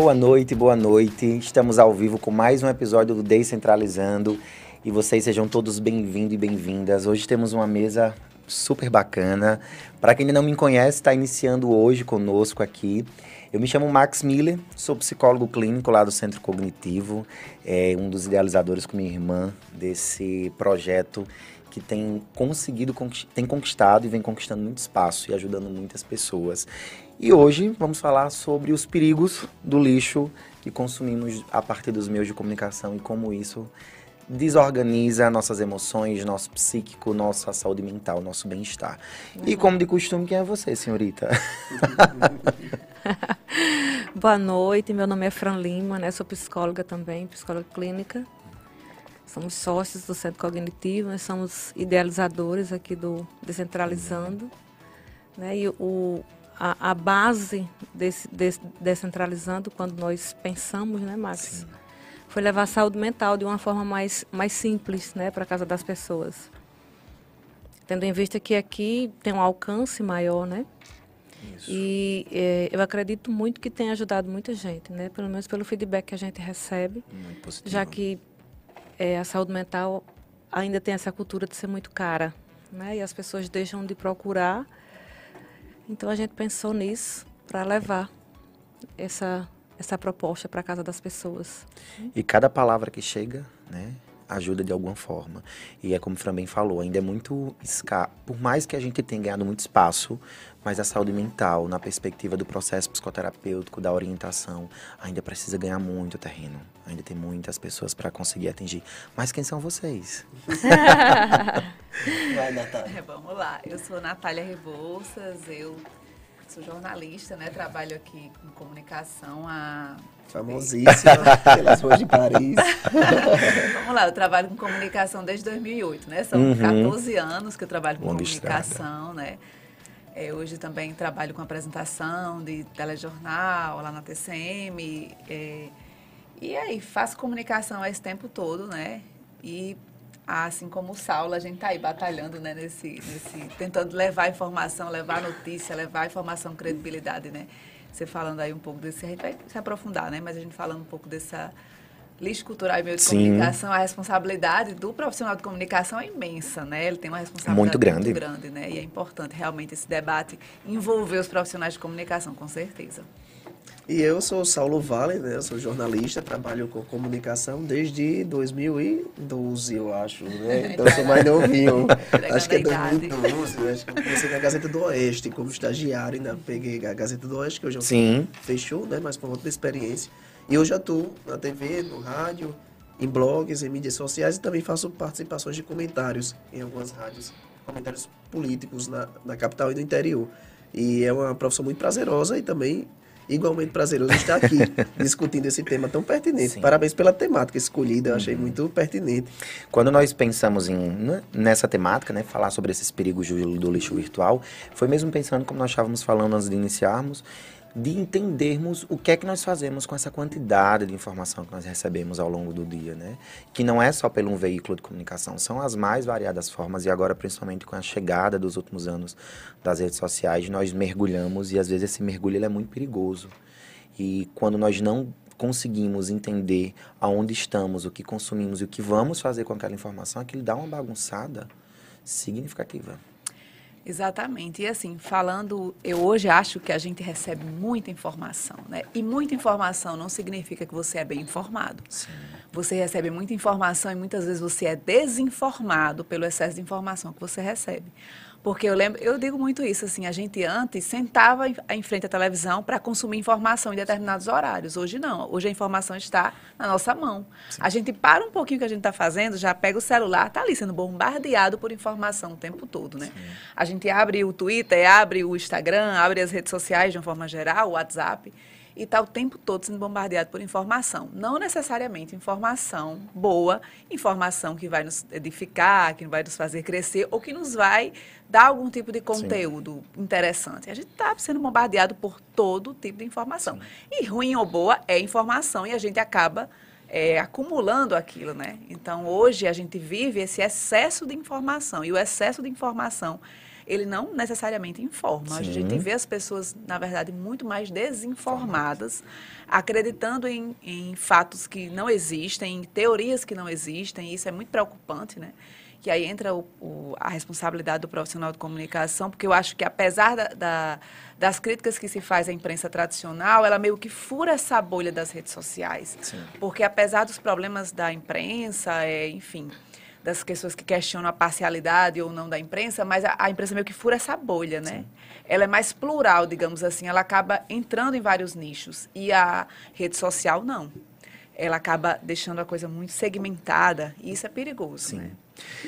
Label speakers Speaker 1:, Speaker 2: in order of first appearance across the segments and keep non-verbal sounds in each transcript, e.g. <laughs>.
Speaker 1: Boa noite, boa noite. Estamos ao vivo com mais um episódio do Descentralizando e vocês sejam todos bem-vindos e bem-vindas. Hoje temos uma mesa super bacana. Para quem ainda não me conhece, está iniciando hoje conosco aqui. Eu me chamo Max Miller, sou psicólogo clínico lá do Centro Cognitivo, é um dos idealizadores com minha irmã desse projeto que tem conseguido, tem conquistado e vem conquistando muito espaço e ajudando muitas pessoas. E hoje vamos falar sobre os perigos do lixo que consumimos a partir dos meios de comunicação e como isso desorganiza nossas emoções, nosso psíquico, nossa saúde mental, nosso bem-estar. Uhum. E como de costume, quem é você, senhorita? <laughs>
Speaker 2: Boa noite, meu nome é Fran Lima, né? sou psicóloga também, psicóloga clínica. Somos sócios do Centro Cognitivo, nós somos idealizadores aqui do Descentralizando. Né? E o, a, a base desse, desse, descentralizando, quando nós pensamos, né, Max? Sim. Foi levar a saúde mental de uma forma mais, mais simples né, para a casa das pessoas. Tendo em vista que aqui tem um alcance maior, né? Isso. E é, eu acredito muito que tem ajudado muita gente, né? Pelo menos pelo feedback que a gente recebe. Já que é, a saúde mental ainda tem essa cultura de ser muito cara, né? E as pessoas deixam de procurar então a gente pensou nisso para levar essa essa proposta para a casa das pessoas.
Speaker 1: E cada palavra que chega, né, ajuda de alguma forma. E é como o Fran bem falou, ainda é muito escasso. Por mais que a gente tenha ganhado muito espaço, mas a saúde mental, na perspectiva do processo psicoterapêutico, da orientação, ainda precisa ganhar muito terreno. Ainda tem muitas pessoas para conseguir atingir. Mas quem são vocês? <laughs>
Speaker 3: Vai, Natália. É, vamos lá. Eu sou Natália Rebouças, eu sou jornalista, né? Trabalho aqui com comunicação há
Speaker 4: famosíssima pelas ruas de Paris. <laughs>
Speaker 3: Vamos lá, eu trabalho com comunicação desde 2008, né? São uhum. 14 anos que eu trabalho com Longa comunicação, estrada. né? É, hoje também trabalho com apresentação de telejornal lá na TCM. É, e aí, faço comunicação esse tempo todo, né? E assim como o Saulo, a gente está aí batalhando, né, nesse, nesse, tentando levar informação, levar notícia, levar informação, credibilidade, né? Você falando aí um pouco desse, a gente vai se aprofundar, né? Mas a gente falando um pouco dessa lixo cultural e meio de Sim. comunicação, a responsabilidade do profissional de comunicação é imensa, né? Ele tem uma responsabilidade
Speaker 1: muito grande,
Speaker 3: muito grande né? E é importante realmente esse debate envolver os profissionais de comunicação, com certeza.
Speaker 4: E eu sou Saulo Vale, né? Eu sou jornalista, trabalho com comunicação desde 2012, eu acho, né? <laughs> Então eu sou mais novinho. acho que é 2012, né? Acho que eu comecei na Gazeta do Oeste como estagiário, ainda peguei a Gazeta do Oeste, que hoje é
Speaker 1: Sim.
Speaker 4: fechou, né? Mas foi outra experiência. E eu já estou na TV, no rádio, em blogs, em mídias sociais e também faço participações de comentários em algumas rádios, comentários políticos na, na capital e no interior. E é uma profissão muito prazerosa e também igualmente prazeroso estar aqui <laughs> discutindo esse tema tão pertinente. Sim. Parabéns pela temática escolhida, eu achei uhum. muito pertinente.
Speaker 1: Quando nós pensamos em, né, nessa temática, né, falar sobre esses perigos do, do lixo virtual, foi mesmo pensando como nós estávamos falando antes de iniciarmos, de entendermos o que é que nós fazemos com essa quantidade de informação que nós recebemos ao longo do dia, né? Que não é só pelo um veículo de comunicação, são as mais variadas formas e agora principalmente com a chegada dos últimos anos das redes sociais, nós mergulhamos e às vezes esse mergulho é muito perigoso. E quando nós não conseguimos entender aonde estamos, o que consumimos e o que vamos fazer com aquela informação, aquilo dá uma bagunçada significativa.
Speaker 3: Exatamente. E assim, falando, eu hoje acho que a gente recebe muita informação, né? E muita informação não significa que você é bem informado. Sim. Você recebe muita informação e muitas vezes você é desinformado pelo excesso de informação que você recebe. Porque eu lembro, eu digo muito isso, assim, a gente antes sentava em, frente à televisão para consumir informação em determinados horários. Hoje não. Hoje a informação está na nossa mão. Sim. A gente para um pouquinho o que a gente está fazendo, já pega o celular, está ali sendo bombardeado por informação o tempo todo, né? Sim. A gente abre o Twitter, abre o Instagram, abre as redes sociais de uma forma geral, o WhatsApp e está o tempo todo sendo bombardeado por informação. Não necessariamente informação boa, informação que vai nos edificar, que vai nos fazer crescer ou que nos vai dar algum tipo de conteúdo Sim. interessante. A gente está sendo bombardeado por todo tipo de informação. Sim. E ruim ou boa é informação e a gente acaba é, acumulando aquilo, né? Então, hoje a gente vive esse excesso de informação e o excesso de informação ele não necessariamente informa. A
Speaker 1: Sim.
Speaker 3: gente vê as pessoas, na verdade, muito mais desinformadas, acreditando em, em fatos que não existem, em teorias que não existem, e isso é muito preocupante, né? Que aí entra o- o- a responsabilidade do profissional de comunicação, porque eu acho que apesar da- da- das críticas que se faz à imprensa tradicional, ela meio que fura essa bolha das redes sociais.
Speaker 1: Sim.
Speaker 3: Porque apesar dos problemas da imprensa, é, enfim, das pessoas que questionam a parcialidade ou não da imprensa, mas a, a imprensa meio que fura essa bolha, né? Ela é mais plural, digamos assim, ela acaba entrando em vários nichos. E a rede social, não. Ela acaba deixando a coisa muito segmentada, e isso é perigoso,
Speaker 1: Sim.
Speaker 3: né?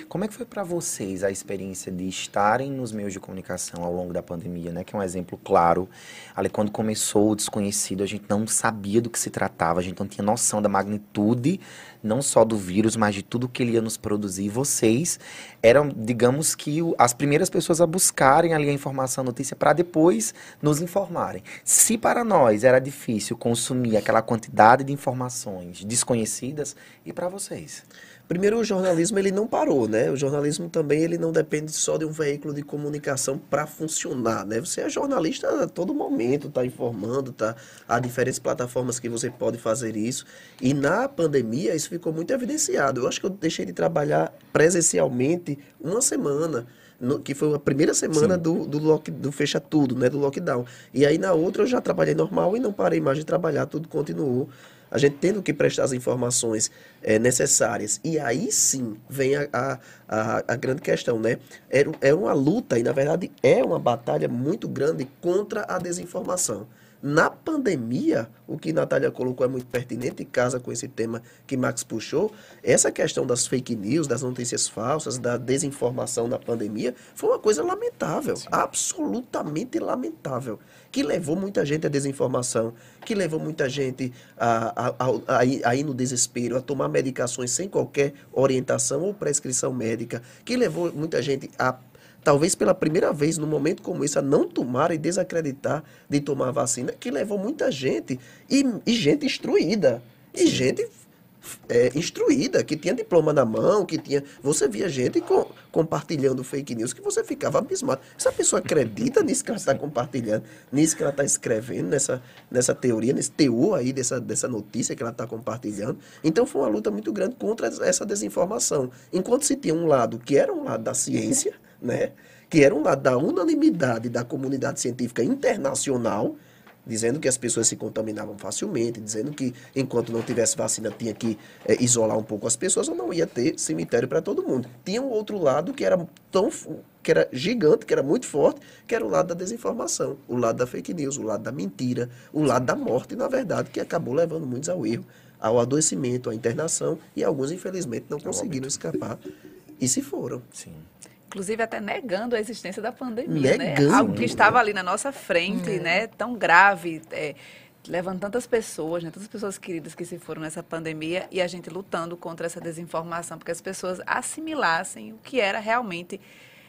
Speaker 1: Como é que foi para vocês a experiência de estarem nos meios de comunicação ao longo da pandemia, né? Que é um exemplo claro. Ali quando começou o desconhecido, a gente não sabia do que se tratava, a gente não tinha noção da magnitude, não só do vírus, mas de tudo que ele ia nos produzir. E vocês eram, digamos que, as primeiras pessoas a buscarem ali a informação, a notícia, para depois nos informarem. Se para nós era difícil consumir aquela quantidade de informações desconhecidas, e para vocês?
Speaker 4: Primeiro, o jornalismo ele não parou, né? O jornalismo também ele não depende só de um veículo de comunicação para funcionar, né? Você é jornalista a todo momento, está informando, tá? Há diferentes plataformas que você pode fazer isso. E na pandemia isso ficou muito evidenciado. Eu acho que eu deixei de trabalhar presencialmente uma semana. no- que foi a primeira semana do, do, lock, do fecha tudo, né? Do lockdown. E aí na outra eu já trabalhei normal e não parei mais de trabalhar, tudo continuou a gente tendo que prestar as informações eh, necessárias. E aí sim vem a, a, a, a grande questão, né? Era, é uma luta, e na verdade é uma batalha muito grande contra a desinformação. Na pandemia, o que Natália colocou é muito pertinente e casa com esse tema que Max puxou. Essa questão das fake news, das notícias falsas, da desinformação na pandemia, foi uma coisa lamentável, absolutamente lamentável, que levou muita gente à desinformação, que levou muita gente a, a, a, a ir- no desespero, a tomar medicações sem qualquer orientação ou prescrição médica, que levou muita gente a talvez pela primeira vez num momento como esse, a não tomar e desacreditar de tomar a vacina, que levou muita gente, e, e gente instruída, e gente é, instruída, que tinha diploma na mão, que tinha. Você via gente com- compartilhando fake news que você ficava abismado. Essa pessoa acredita nisso que ela está compartilhando, nisso que ela está escrevendo, nessa, nessa teoria, nesse teor aí dessa, dessa notícia que ela está compartilhando. Então foi uma luta muito grande contra essa desinformação. Enquanto se tinha um lado que era um lado da ciência, né? Que era um lado da unanimidade da comunidade científica internacional, dizendo que as pessoas se contaminavam facilmente, dizendo que enquanto não tivesse vacina tinha que eh, isolar um pouco as pessoas, ou não ia ter cemitério para todo mundo. Tinha um outro lado que era tão que era gigante, que era muito forte, que era o lado da desinformação, o lado da fake news, o lado da mentira, o lado da morte, na verdade, que acabou levando muitos ao erro, ao adoecimento, à internação, e alguns, infelizmente, não conseguiram escapar e se foram.
Speaker 1: Sim.
Speaker 3: Inclusive até negando a existência da pandemia,
Speaker 4: Negando.
Speaker 3: né? Algo que estava ali na nossa frente, né? Tão grave, é, levando tantas pessoas, né? Tantas pessoas queridas que se foram nessa pandemia e a gente lutando contra essa desinformação, porque as pessoas assimilassem o que era realmente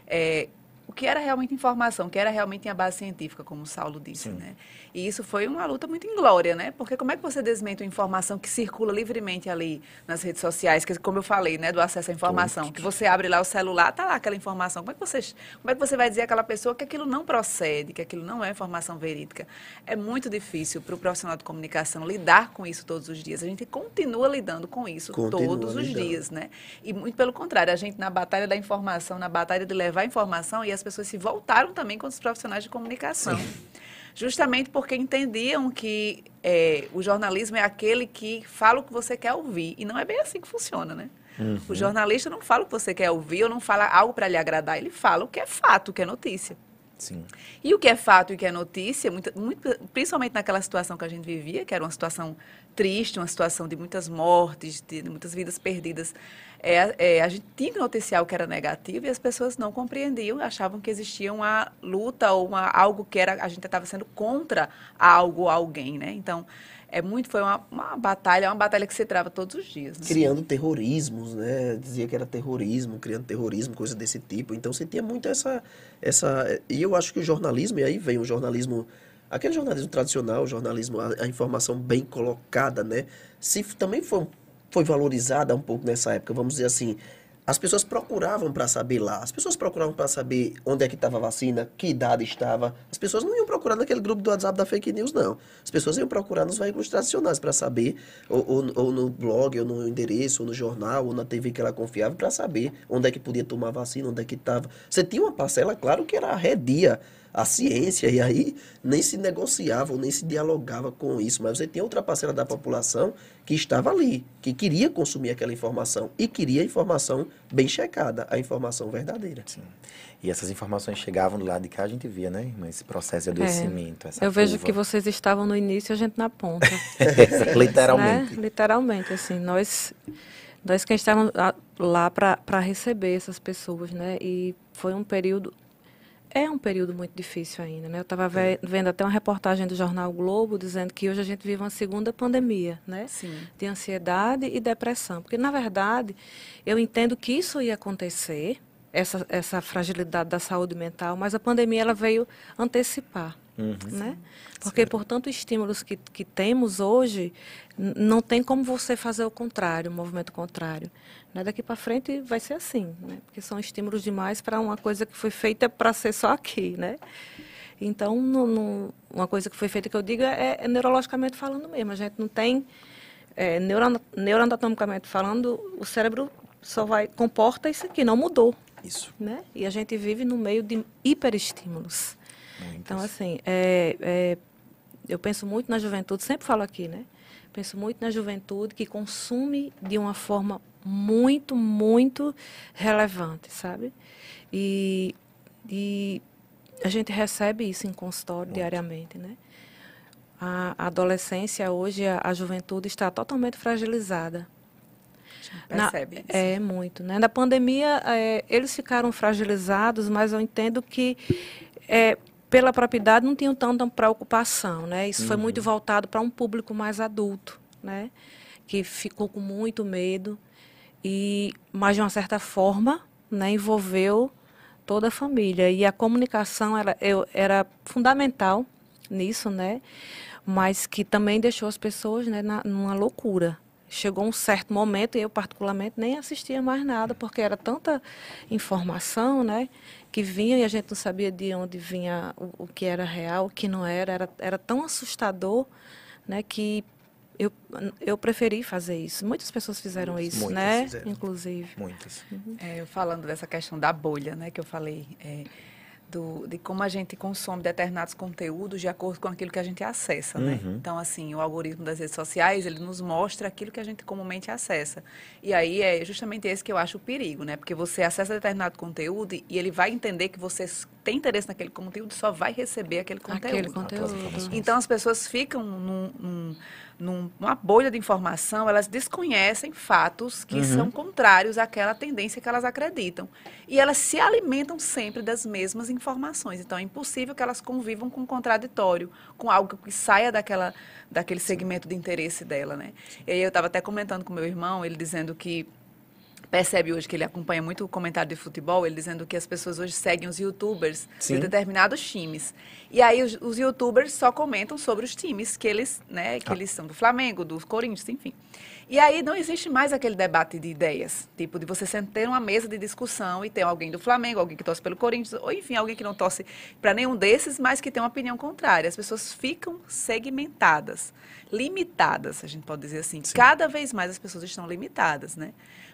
Speaker 3: é, o que era realmente informação, o que era realmente a base científica, como o Saulo disse,
Speaker 1: Sim.
Speaker 3: né? E isso foi uma luta muito inglória, né? Porque como é que você desmente uma informação que circula livremente ali nas redes sociais, que como eu falei, né, do acesso à informação, que você abre lá o celular, tá lá aquela informação. Como é que você, como é que você vai dizer àquela pessoa que aquilo não procede, que aquilo não é informação verídica? É muito difícil para o profissional de comunicação lidar com isso todos os dias. A gente continua lidando com isso
Speaker 4: Continua
Speaker 3: todos os
Speaker 4: lidando.
Speaker 3: dias, né? E muito pelo contrário, a gente na batalha da informação, na batalha de levar informação, e as pessoas se voltaram também contra os profissionais de comunicação. Justamente porque entendiam que é, o jornalismo é aquele que fala o que você quer ouvir. E não é bem assim que funciona, né? O jornalista não fala o que você quer ouvir ou não fala algo para lhe agradar. Ele fala o que é fato, o que é notícia.
Speaker 1: Sim.
Speaker 3: E o que é fato e o que é notícia, muita- muito- principalmente naquela situação que a gente vivia, que era uma situação triste, uma situação de muitas mortes, de, muitas vidas perdidas, é, é, a gente tinha que noticiar o que era negativo e as pessoas não compreendiam, achavam que existia uma luta ou uma, algo que era a gente estava sendo contra algo alguém, né? Então, é muito, foi uma, uma batalha, uma batalha que se trava todos os dias. né?
Speaker 4: criando terrorismos, né? Dizia que era terrorismo, criando terrorismo, coisa desse tipo. Então você tinha muito essa, essa. E eu acho que o jornalismo, e aí vem o jornalismo, aquele jornalismo tradicional, o jornalismo, a, a informação bem colocada, né? Se também foi, foi valorizada um pouco nessa época, vamos dizer assim. As pessoas procuravam para saber lá. As pessoas procuravam para saber onde é que estava a vacina, que idade estava. As pessoas não iam procurar naquele grupo do WhatsApp da fake news, não. As pessoas iam procurar nos veículos tradicionais para saber, ou, ou, ou, no blog, ou no endereço, ou no jornal, ou na TV que ela confiava, para saber onde é que podia tomar vacina, onde é que estava. Você tinha uma parcela, claro, que era arredia a ciência, e aí nem se negociava nem se dialogava com isso, mas você tinha outra parcela da população que estava ali, que queria consumir aquela informação e queria a informação bem checada, a informação verdadeira.
Speaker 1: Sim. E essas informações chegavam do lado de cá, a gente via, né, irmã? Esse processo de adoecimento.
Speaker 2: É. Eu vejo que vocês estavam no início e a gente na ponta. <laughs>
Speaker 1: Literalmente.
Speaker 2: Né? Literalmente, assim, nós, nós que estávamos lá para receber essas pessoas, né? E foi um período é um período muito difícil ainda, né? Eu estava vendo até uma reportagem do jornal Globo dizendo que hoje a gente vive uma segunda pandemia, né?
Speaker 3: Sim.
Speaker 2: De ansiedade e depressão, porque na verdade eu entendo que isso ia acontecer, essa essa fragilidade da saúde mental, mas a pandemia ela veio antecipar. Uhum. Né? Porque, certo. por tanto estímulos que, que temos hoje, não tem como você fazer o contrário, o movimento contrário. Né? Daqui para frente vai ser assim, né? porque são estímulos demais para uma coisa que foi feita para ser só aqui. Né? Então, uma coisa que foi feita que eu digo é, é neurologicamente falando mesmo. A gente não tem, é, neuro, neuroanatomicamente falando, o cérebro só vai, comporta isso aqui, não mudou.
Speaker 1: Isso.
Speaker 2: Né? E a gente vive no meio de hiperestímulos. Então, assim, é, é, eu penso muito na juventude, sempre falo aqui, né? Penso muito na juventude que consome de uma forma muito, muito relevante, sabe? E, e a gente recebe isso em consultório muito. diariamente, né? A, adolescência hoje, a, a, juventude está totalmente fragilizada.
Speaker 3: Percebe
Speaker 2: Na, isso. É, muito. Né? Na pandemia, é, eles ficaram fragilizados, mas eu entendo que é, pela propriedade não tinham tanta preocupação, né? Isso uhum. foi muito uhum. voltado para um público mais adulto, né? Que ficou com muito medo e, mas de uma certa forma, né, envolveu toda a família e a comunicação era, eu, era fundamental nisso, né? Mas que também deixou as pessoas, né, na, numa loucura. Chegou um certo momento e eu particularmente nem assistia mais nada porque era tanta informação, né? Que vinha e a gente não sabia de onde vinha o, o que era real, o que não era, era, era tão assustador, né, que eu, eu preferi fazer isso. Muitas pessoas fizeram isso, Muitas né? Fizeram. Inclusive.
Speaker 1: Muitas.
Speaker 3: Uhum. É, falando dessa questão da bolha, né, que eu falei. É, do, de como a gente consome determinados conteúdos de acordo com aquilo que a gente acessa, né? uhum. Então, assim, o algoritmo das redes sociais, ele nos mostra aquilo que a gente comumente acessa. E aí é justamente esse que eu acho o perigo, né? Porque você acessa determinado conteúdo e ele vai entender que você tem interesse naquele conteúdo só vai receber aquele conteúdo.
Speaker 2: Aquele conteúdo.
Speaker 3: Então, as pessoas ficam num, num numa bolha de informação, elas desconhecem fatos que uhum. são contrários àquela tendência que elas acreditam. E elas se alimentam sempre das mesmas informações. Então, é impossível que elas convivam com o contraditório, com algo que saia daquela, daquele segmento de interesse dela, né? E aí eu estava até comentando com meu irmão, ele dizendo que percebe hoje que ele acompanha muito o comentário de futebol, ele dizendo que as pessoas hoje seguem os youtubers Sim. de determinados times. E aí os, os, youtubers só comentam sobre os times que eles, né, que ah. eles são do Flamengo, do Corinthians, enfim. E aí não existe mais aquele debate de ideias, tipo de você ter uma mesa de discussão e ter alguém do Flamengo, alguém que torce pelo Corinthians, ou enfim, alguém que não torce para nenhum desses, mas que tem uma opinião contrária. As pessoas ficam segmentadas, limitadas, a gente pode dizer assim. Sim. Cada vez mais as pessoas estão limitadas, né?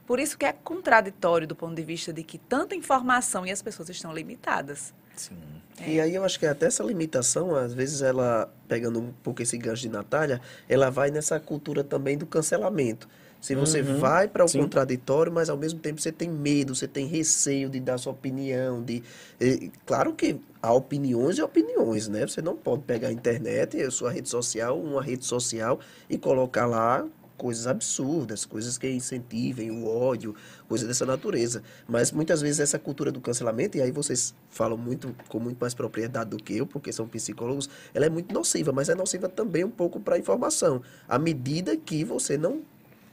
Speaker 3: Por isso que é contraditório do ponto de vista de que tanta informação e as pessoas estão limitadas.
Speaker 4: Sim. É. E aí eu acho que até essa limitação, às vezes ela, pegando um pouco esse gancho de Natália, ela vai nessa cultura também do cancelamento. Se você uhum. vai para o Sim. contraditório, mas ao mesmo tempo você tem medo, você tem receio de dar sua opinião, de e, claro que há opiniões e opiniões, né? Você não pode pegar a internet, a sua rede social, uma rede social e colocar lá coisas absurdas, coisas que incentivem o ódio, coisas dessa natureza. Mas muitas vezes essa cultura do cancelamento, e aí vocês falam muito com muito mais propriedade do que eu, porque são psicólogos, ela é muito nociva, mas é nociva também um pouco para a informação. À medida que você não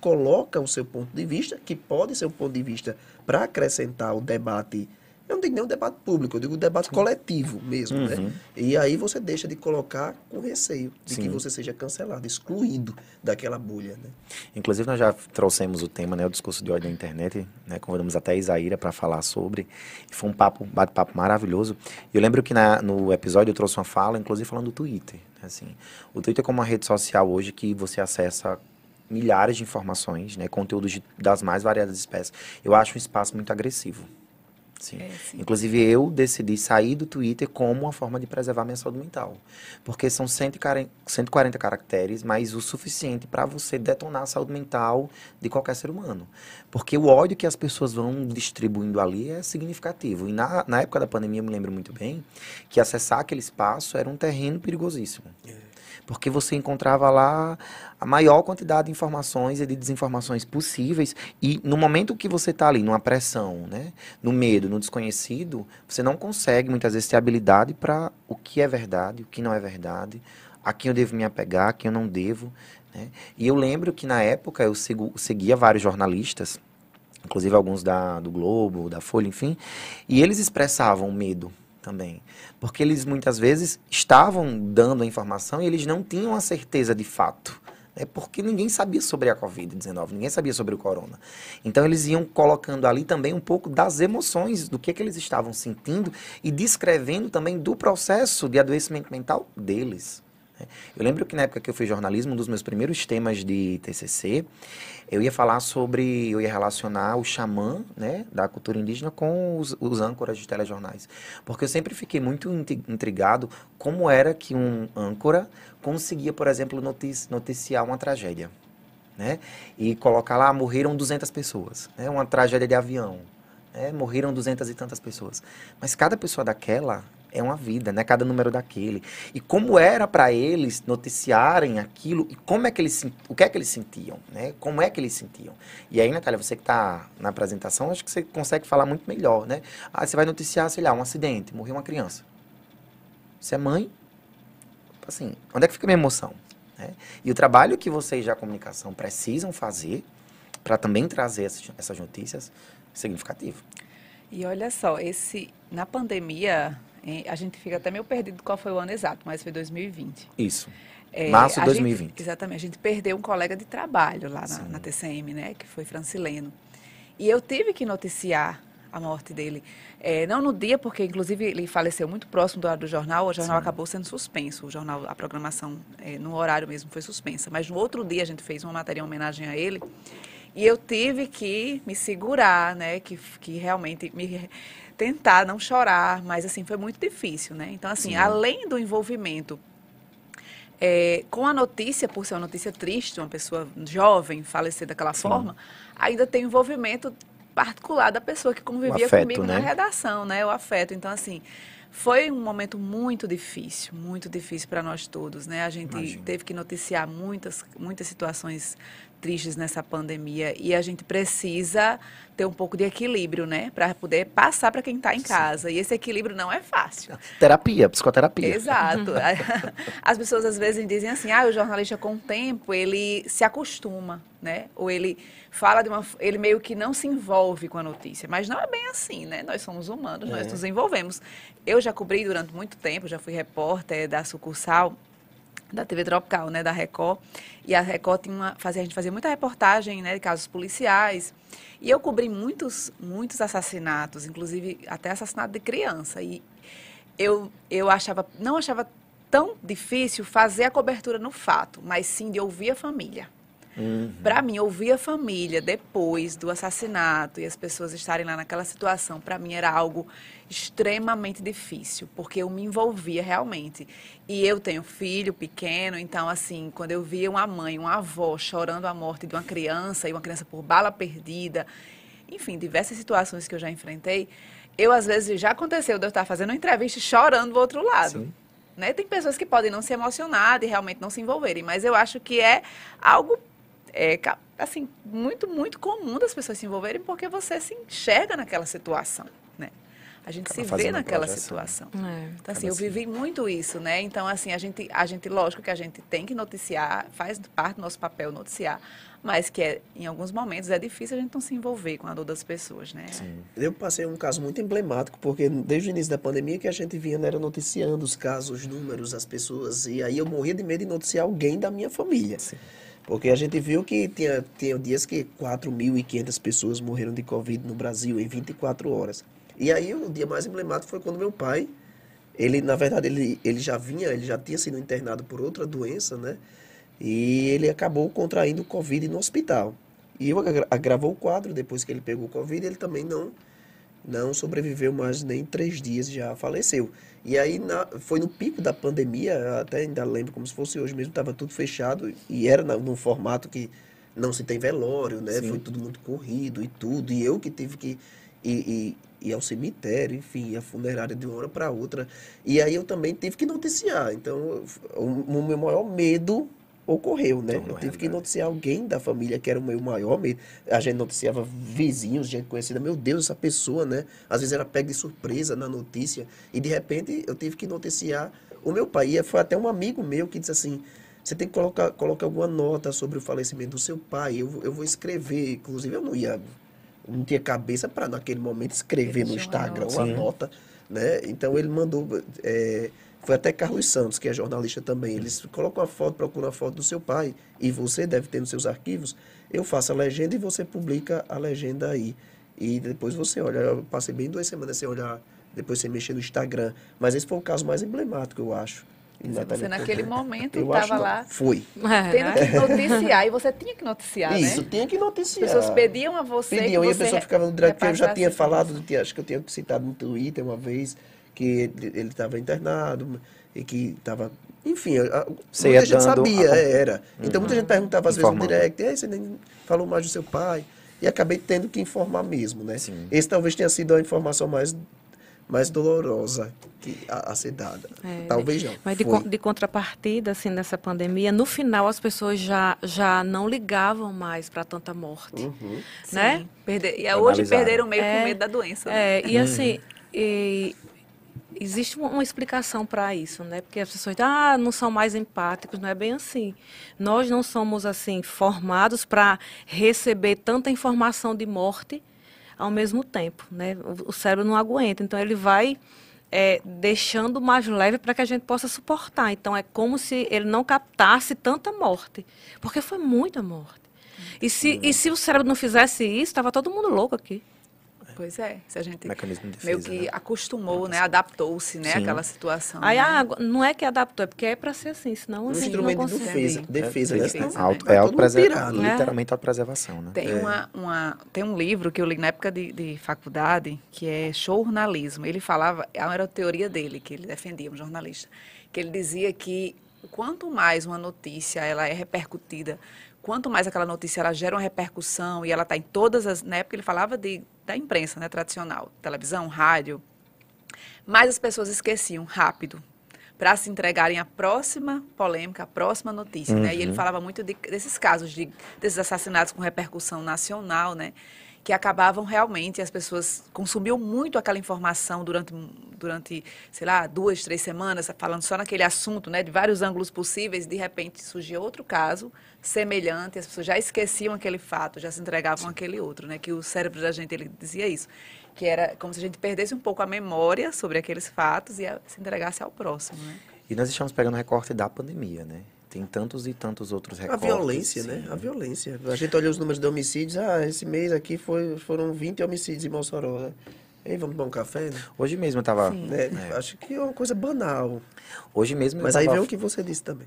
Speaker 4: coloca o seu ponto de vista, que pode ser um ponto de vista para acrescentar o debate Eu não digo nem debate público, eu digo o debate coletivo mesmo,
Speaker 1: Uhum.
Speaker 4: né? E aí você deixa de colocar com receio de que
Speaker 1: Sim.
Speaker 4: você seja cancelado, excluído daquela bolha, né?
Speaker 1: Inclusive, nós já trouxemos o tema, né, o discurso de ódio na internet, né, convidamos até a Isaíra para falar sobre. Foi um papo, um bate-papo maravilhoso. E eu lembro que na- no episódio eu trouxe uma fala, inclusive falando do Twitter. Assim, o Twitter é como uma rede social hoje que você acessa milhares de informações, né, conteúdos de- das mais variadas espécies. Eu acho um espaço muito agressivo. Sim.
Speaker 3: É, sim.
Speaker 1: Inclusive, eu decidi sair do Twitter como uma forma de preservar minha saúde mental. Porque são 140, 140 caracteres, mas o suficiente para você detonar a saúde mental de qualquer ser humano. Porque o ódio que as pessoas vão distribuindo ali é significativo. E na, na época da pandemia, eu me lembro muito bem que acessar aquele espaço era um terreno perigosíssimo. Porque você encontrava lá a maior quantidade de informações e de desinformações possíveis. E no momento que você está ali, numa pressão, né? no medo, no desconhecido, você não consegue muitas vezes ter habilidade para o que é verdade, o que não é verdade, a quem eu devo me apegar, a quem eu não devo. Né? E eu lembro que na época eu sigo- seguia vários jornalistas, inclusive alguns da, do Globo, da Folha, enfim, e eles expressavam medo também. Porque eles muitas vezes estavam dando a informação e eles não tinham a certeza de fato. É porque ninguém sabia sobre a Covid-19, ninguém sabia sobre o corona. Então eles iam colocando ali também um pouco das emoções, do que, que eles estavam sentindo e descrevendo também do processo de adoecimento mental deles. Né? Eu lembro que na época que eu fiz jornalismo, um dos meus primeiros temas de TCC, eu ia falar sobre, eu ia relacionar o xamã, né, da cultura indígena com os, os âncoras de telejornais. Porque eu sempre fiquei muito intrigado como era que um âncora conseguia, por exemplo, notici- noticiar uma tragédia, né? E colocar lá, morreram 200 pessoas, né? Uma tragédia de avião, né? Morreram 200 e tantas pessoas. Mas cada pessoa daquela é uma vida, né? Cada número daquele. E como era para eles noticiarem aquilo e como é que eles o que é que eles sentiam, né? Como é que eles sentiam? E aí, Natália, você que está na apresentação, acho que você consegue falar muito melhor, né? Ah, você vai noticiar, sei lá, um acidente, morreu uma criança. Você é mãe, assim, onde é que fica a minha emoção? né? E o trabalho que vocês da comunicação precisam fazer para também trazer essas, essas notícias é significativo.
Speaker 3: E olha só, esse na pandemia, a gente fica até meio perdido qual foi o ano exato, mas foi 2020.
Speaker 1: Isso.
Speaker 3: É,
Speaker 1: Março de
Speaker 3: a
Speaker 1: 2020.
Speaker 3: Gente, exatamente. A gente perdeu um colega de trabalho lá na, na TCM, né? Que foi Francileno. E eu tive que noticiar a morte dele. É, não no dia, porque inclusive ele faleceu muito próximo do horário do jornal. O jornal
Speaker 1: Sim.
Speaker 3: acabou sendo suspenso. O jornal, a programação é, no horário mesmo foi suspensa. Mas no outro dia a gente fez uma matéria em homenagem a ele. E eu tive que me segurar, né? Que, que realmente me tentar não chorar, mas assim foi muito difícil, né? Então assim,
Speaker 1: Sim.
Speaker 3: além do envolvimento é, com a notícia, por ser uma notícia triste, uma pessoa jovem falecer daquela
Speaker 1: Sim.
Speaker 3: forma, ainda tem envolvimento particular da pessoa que convivia
Speaker 1: afeto,
Speaker 3: comigo na
Speaker 1: né?
Speaker 3: redação, né? O afeto. Então, assim, foi um momento muito difícil, muito difícil para nós todos, né? A gente
Speaker 1: Imagino.
Speaker 3: teve que noticiar muitas, muitas situações tristes nessa pandemia e a gente precisa ter um pouco de equilíbrio, né? Para poder passar para quem está em casa. E esse equilíbrio não é fácil.
Speaker 1: Terapia, psicoterapia.
Speaker 3: Exato. <laughs> <laughs> As pessoas às vezes dizem assim, ah, o jornalista com o tempo, ele se acostuma, né? Ou ele fala de uma... Ele meio que não se envolve com a notícia. Mas não é bem assim, né? Nós somos humanos, nós
Speaker 4: É.
Speaker 3: nos envolvemos. Eu já cobri durante muito tempo, já fui repórter da sucursal da TV Tropical, né, da Record. E a Record tinha uma, fazia, a gente fazia muita reportagem, né, de casos policiais. E eu cobri muitos, muitos assassinatos, inclusive até assassinato de criança. E eu, eu achava, não achava tão difícil fazer a cobertura no fato, mas sim de ouvir a família.
Speaker 1: Uhum.
Speaker 3: Para mim, ouvir a família depois do assassinato e as pessoas estarem lá naquela situação, para mim era algo extremamente difícil, porque eu me envolvia realmente. E eu tenho filho pequeno, então, assim, quando eu via uma mãe, uma avó chorando a morte de uma criança, e uma criança por bala perdida, enfim, diversas situações que eu já enfrentei, eu, às vezes, já aconteceu de eu estar fazendo uma entrevista chorando do outro lado.
Speaker 1: Sim.
Speaker 3: Né? Tem pessoas que podem não se emocionar e realmente não se envolverem, mas eu acho que é algo é, assim, muito, muito comum das pessoas se envolverem porque você se enxerga naquela situação, né? a gente
Speaker 1: Acaba
Speaker 3: se vê naquela
Speaker 1: projeção.
Speaker 3: situação.
Speaker 2: É.
Speaker 3: Então,
Speaker 1: Acaba
Speaker 3: assim, eu
Speaker 1: assim.
Speaker 3: vivi muito isso, né? Então, assim, a gente, a gente, lógico que a gente tem que noticiar, faz parte do nosso papel noticiar, mas que é, em alguns momentos é difícil a gente não se envolver com a dor das pessoas, né?
Speaker 1: Sim.
Speaker 4: Eu passei um caso muito emblemático, porque desde o início da pandemia que a gente vinha né, era noticiando os casos, os números, as pessoas, e aí eu morria de medo de noticiar alguém da minha família.
Speaker 1: Sim.
Speaker 4: Porque a gente viu que tinha, tinha dias que 4.500 pessoas morreram de Covid no Brasil em 24 horas. E aí o dia mais emblemático foi quando meu pai, ele, na verdade, ele, ele já vinha, ele já tinha sido internado por outra doença, né? E ele acabou contraindo Covid no hospital. E eu agra- agravou o quadro depois que ele pegou Covid, ele também não não sobreviveu mais nem três dias, já faleceu. E aí na- foi no pico da pandemia, até ainda lembro como se fosse hoje mesmo, estava tudo fechado e era na- num formato que não se tem velório, né?
Speaker 1: Sim.
Speaker 4: Foi tudo muito corrido e tudo. E eu que tive que ir, ir- ir ao cemitério, enfim, à funerária de uma hora para outra. E aí eu também tive que noticiar. Então, o, o meu maior medo ocorreu, né?
Speaker 1: Então,
Speaker 4: eu
Speaker 1: na
Speaker 4: tive que
Speaker 1: realidade.
Speaker 4: noticiar alguém da família que era o meu maior medo. A gente noticiava vizinhos, gente conhecida. Meu Deus, essa pessoa, né? Às vezes era pega de surpresa na notícia. E de repente eu tive que noticiar o meu pai. E foi até um amigo meu que disse assim: você tem que colocar, colocar alguma nota sobre o falecimento do seu pai. Eu, vou- eu vou escrever. Inclusive, eu não ia. Não tinha cabeça para, naquele momento, escrever no Instagram uma nota. Né? Então ele mandou. é, foi até Carlos Santos, que é jornalista também. Eles colocam a foto, procuram a foto do seu pai, e você deve ter nos seus arquivos. Eu faço a legenda e você publica a legenda aí. E depois você olha. Eu passei bem duas semanas sem olhar, depois você mexer no Instagram. Mas esse foi o caso mais emblemático, eu acho.
Speaker 3: Você naquele <laughs> momento estava lá
Speaker 4: Foi.
Speaker 2: É,
Speaker 3: tendo
Speaker 2: né?
Speaker 3: que noticiar, e você tinha que noticiar,
Speaker 4: Isso,
Speaker 3: né?
Speaker 4: tinha que
Speaker 3: As
Speaker 4: noticiar.
Speaker 3: pessoas pediam a você
Speaker 4: Pediam
Speaker 3: que
Speaker 4: e a
Speaker 3: você
Speaker 4: pessoa ficava no direct. Eu já tinha falado, acho que eu tinha citado no Twitter uma vez, que ele estava internado e que estava. Enfim, a-
Speaker 1: Você
Speaker 4: muita gente sabia,
Speaker 1: a-
Speaker 4: era. Então muita gente perguntava às vezes no
Speaker 1: Informando.
Speaker 4: direct, "Ei, você nem falou mais do seu pai. E acabei tendo que informar mesmo, né?
Speaker 1: Sim.
Speaker 4: Esse talvez tenha sido a informação mais, mais dolorosa que a, a ser dada.
Speaker 2: É,
Speaker 4: talvez não.
Speaker 2: Mas de, con- de contrapartida, assim, nessa pandemia, no final as pessoas já, já não ligavam mais para tanta morte.
Speaker 4: Uhum.
Speaker 2: né?
Speaker 3: Perder- e hoje perderam meio
Speaker 2: É,
Speaker 3: com medo da doença. né?
Speaker 2: É, e assim, e existe uma, explicação para isso, né? Porque as pessoas dizem, ah, não são mais empáticos, não é bem assim. Nós não somos assim formados para receber tanta informação de morte ao mesmo tempo, né? O, o cérebro não aguenta, então ele vai é, deixando mais leve para que a gente possa suportar. Então é como se ele não captasse tanta morte, porque foi muita morte. E se, e se o cérebro não fizesse isso, estava todo mundo louco aqui.
Speaker 3: Pois é, se a gente
Speaker 1: Mecanismo de
Speaker 3: meio
Speaker 1: defesa.
Speaker 3: que
Speaker 1: né?
Speaker 3: acostumou, né? Adaptou-se, né?
Speaker 1: Sim.
Speaker 3: Àquela situação.
Speaker 2: Aí,
Speaker 3: né?
Speaker 2: ah, não é que adaptou, é porque é para ser assim, senão
Speaker 4: Um
Speaker 2: a gente
Speaker 4: instrumento
Speaker 2: não
Speaker 4: de
Speaker 2: consegue.
Speaker 4: defesa, defesa, né?
Speaker 3: defesa,
Speaker 4: Senão-
Speaker 3: né?
Speaker 1: Auto,
Speaker 4: Vai
Speaker 1: é
Speaker 4: todo mundo
Speaker 1: autopreserva-
Speaker 4: pirar, né?
Speaker 1: literalmente autopreservação, né?
Speaker 3: Tem, uma, uma, tem um livro que eu li na época de, de faculdade, que é Jornalismo. Ele falava, era a teoria dele, que ele defendia, um jornalista, que ele dizia que quanto mais uma notícia ela é repercutida, quanto mais aquela notícia ela gera uma repercussão e ela está em todas as... Na época ele falava de, da imprensa né, tradicional, televisão, rádio, mais as pessoas esqueciam rápido para se entregarem à próxima polêmica, à próxima notícia, né? E ele falava muito de- desses casos de desses assassinatos com repercussão nacional, né? Que acabavam realmente as pessoas consumiam muito aquela informação durante durante, sei lá, duas, três semanas, falando só naquele assunto, né, de vários ângulos possíveis, de repente surgia outro caso semelhante, as pessoas já esqueciam aquele fato, já se entregavam àquele outro, né? Que o cérebro da gente ele dizia isso, que era como se a gente perdesse um pouco a memória sobre aqueles fatos e se entregasse ao próximo, né?
Speaker 1: E nós estamos pegando recorte da pandemia, né? Tem tantos e tantos outros
Speaker 4: A
Speaker 1: recortes.
Speaker 4: violência,
Speaker 1: sim.
Speaker 4: né? A violência. A gente olha os números de homicídios, ah, esse mês aqui foi, foram 20 homicídios em Mossoró. Né? Ei, vamos tomar um café? Né?
Speaker 1: Hoje mesmo eu tava.
Speaker 4: Né? Acho que é uma coisa banal.
Speaker 1: Hoje mesmo eu
Speaker 4: Mas aí
Speaker 1: tava-
Speaker 4: vem o que você disse também.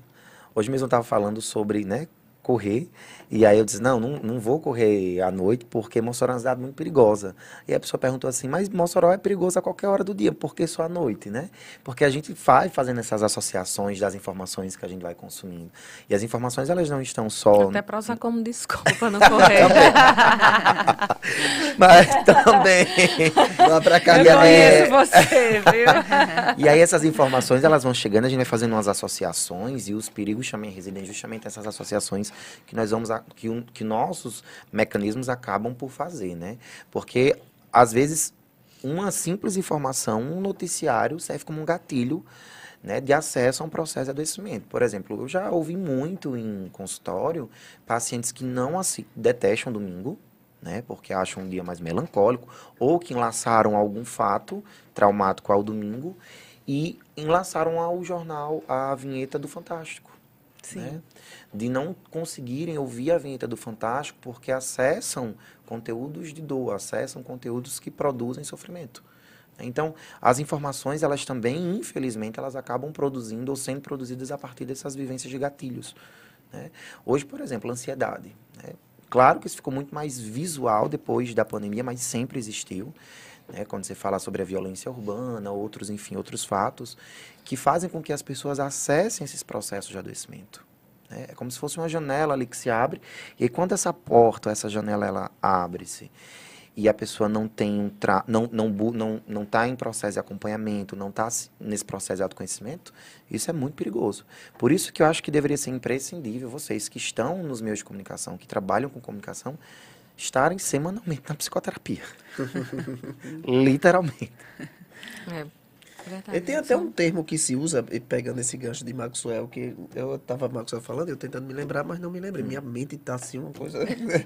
Speaker 1: Hoje mesmo eu estava falando sobre, né, correr. E aí eu disse, não, não, não vou correr à noite porque Mossoró é uma cidade muito perigosa. E a pessoa perguntou assim, mas Mossoró é perigoso a qualquer hora do dia, por que só à noite, né? Porque a gente vai fazendo essas associações das informações que a gente vai consumindo. E as informações, elas não estão só...
Speaker 2: Até para usar como desculpa <laughs> não correr.
Speaker 1: mas <laughs> também...
Speaker 4: Lá pra cá,
Speaker 2: Eu
Speaker 1: E
Speaker 2: conheço
Speaker 1: é-
Speaker 2: você, viu? <laughs>
Speaker 1: E aí essas informações, elas vão chegando, a gente vai fazendo umas associações e os perigos também residem justamente nessas associações que nós vamos, que, um- que nossos mecanismos acabam por fazer, né? Porque, às vezes, uma simples informação, um noticiário serve como um gatilho né, de acesso a um processo de adoecimento. Por exemplo, eu já ouvi muito em consultório pacientes que não detestam domingo, né, porque acham um dia mais melancólico, ou que enlaçaram algum fato traumático ao domingo e enlaçaram ao jornal a vinheta do Fantástico. Né? De não conseguirem ouvir a vinheta do Fantástico porque acessam conteúdos de dor, acessam conteúdos que produzem sofrimento. Então, as informações, elas também, infelizmente, elas acabam produzindo ou sendo produzidas a partir dessas vivências de gatilhos. Né? Hoje, por exemplo, ansiedade. Né? Claro que isso ficou muito mais visual depois da pandemia, mas sempre existiu. Né? Quando você fala sobre a violência urbana, outros, enfim, outros fatos, que fazem com que as pessoas acessem esses processos de adoecimento. Né? É como se fosse uma janela ali que se abre, e quando essa porta, essa janela, ela abre-se, e a pessoa não tem um tra não não não não está em processo de acompanhamento, não está nesse processo de autoconhecimento, isso é muito perigoso. Por isso que eu acho que deveria ser imprescindível vocês que estão nos meios de comunicação, que trabalham com comunicação, estarem semanalmente na psicoterapia. <laughs> Literalmente.
Speaker 2: É. Verdade,
Speaker 4: e tem até um termo que se usa, pegando esse gancho de Maxwell, que eu estava Maxwell falando, eu tentando me lembrar, mas não me lembrei. Hum. Minha mente está assim, uma coisa.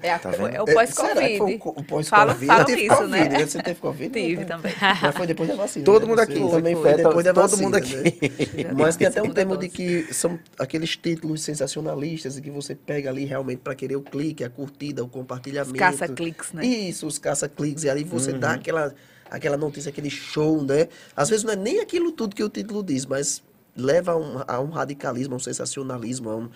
Speaker 3: É, a, tá é o pós-Covid.
Speaker 4: o, o pós-Covid.
Speaker 3: Fala, isso,
Speaker 4: COVID,
Speaker 3: né?
Speaker 4: Você teve Covid?
Speaker 3: Tive também.
Speaker 4: Mas foi depois da vacina.
Speaker 1: Todo
Speaker 4: né?
Speaker 1: mundo aqui.
Speaker 4: também foi depois da
Speaker 1: todo
Speaker 4: vacina.
Speaker 1: mundo aqui.
Speaker 4: Né? Mas tem até um termo de que <laughs> são aqueles títulos sensacionalistas que você pega ali realmente para querer o clique, a curtida, o compartilhamento.
Speaker 3: Caça-cliques, né?
Speaker 4: Isso, os caça-cliques. E aí você
Speaker 1: Uhum.
Speaker 4: dá aquela aquela notícia, aquele show, né? Às vezes não é nem aquilo tudo que o título diz, mas leva a um, a um radicalismo, a um sensacionalismo, a um...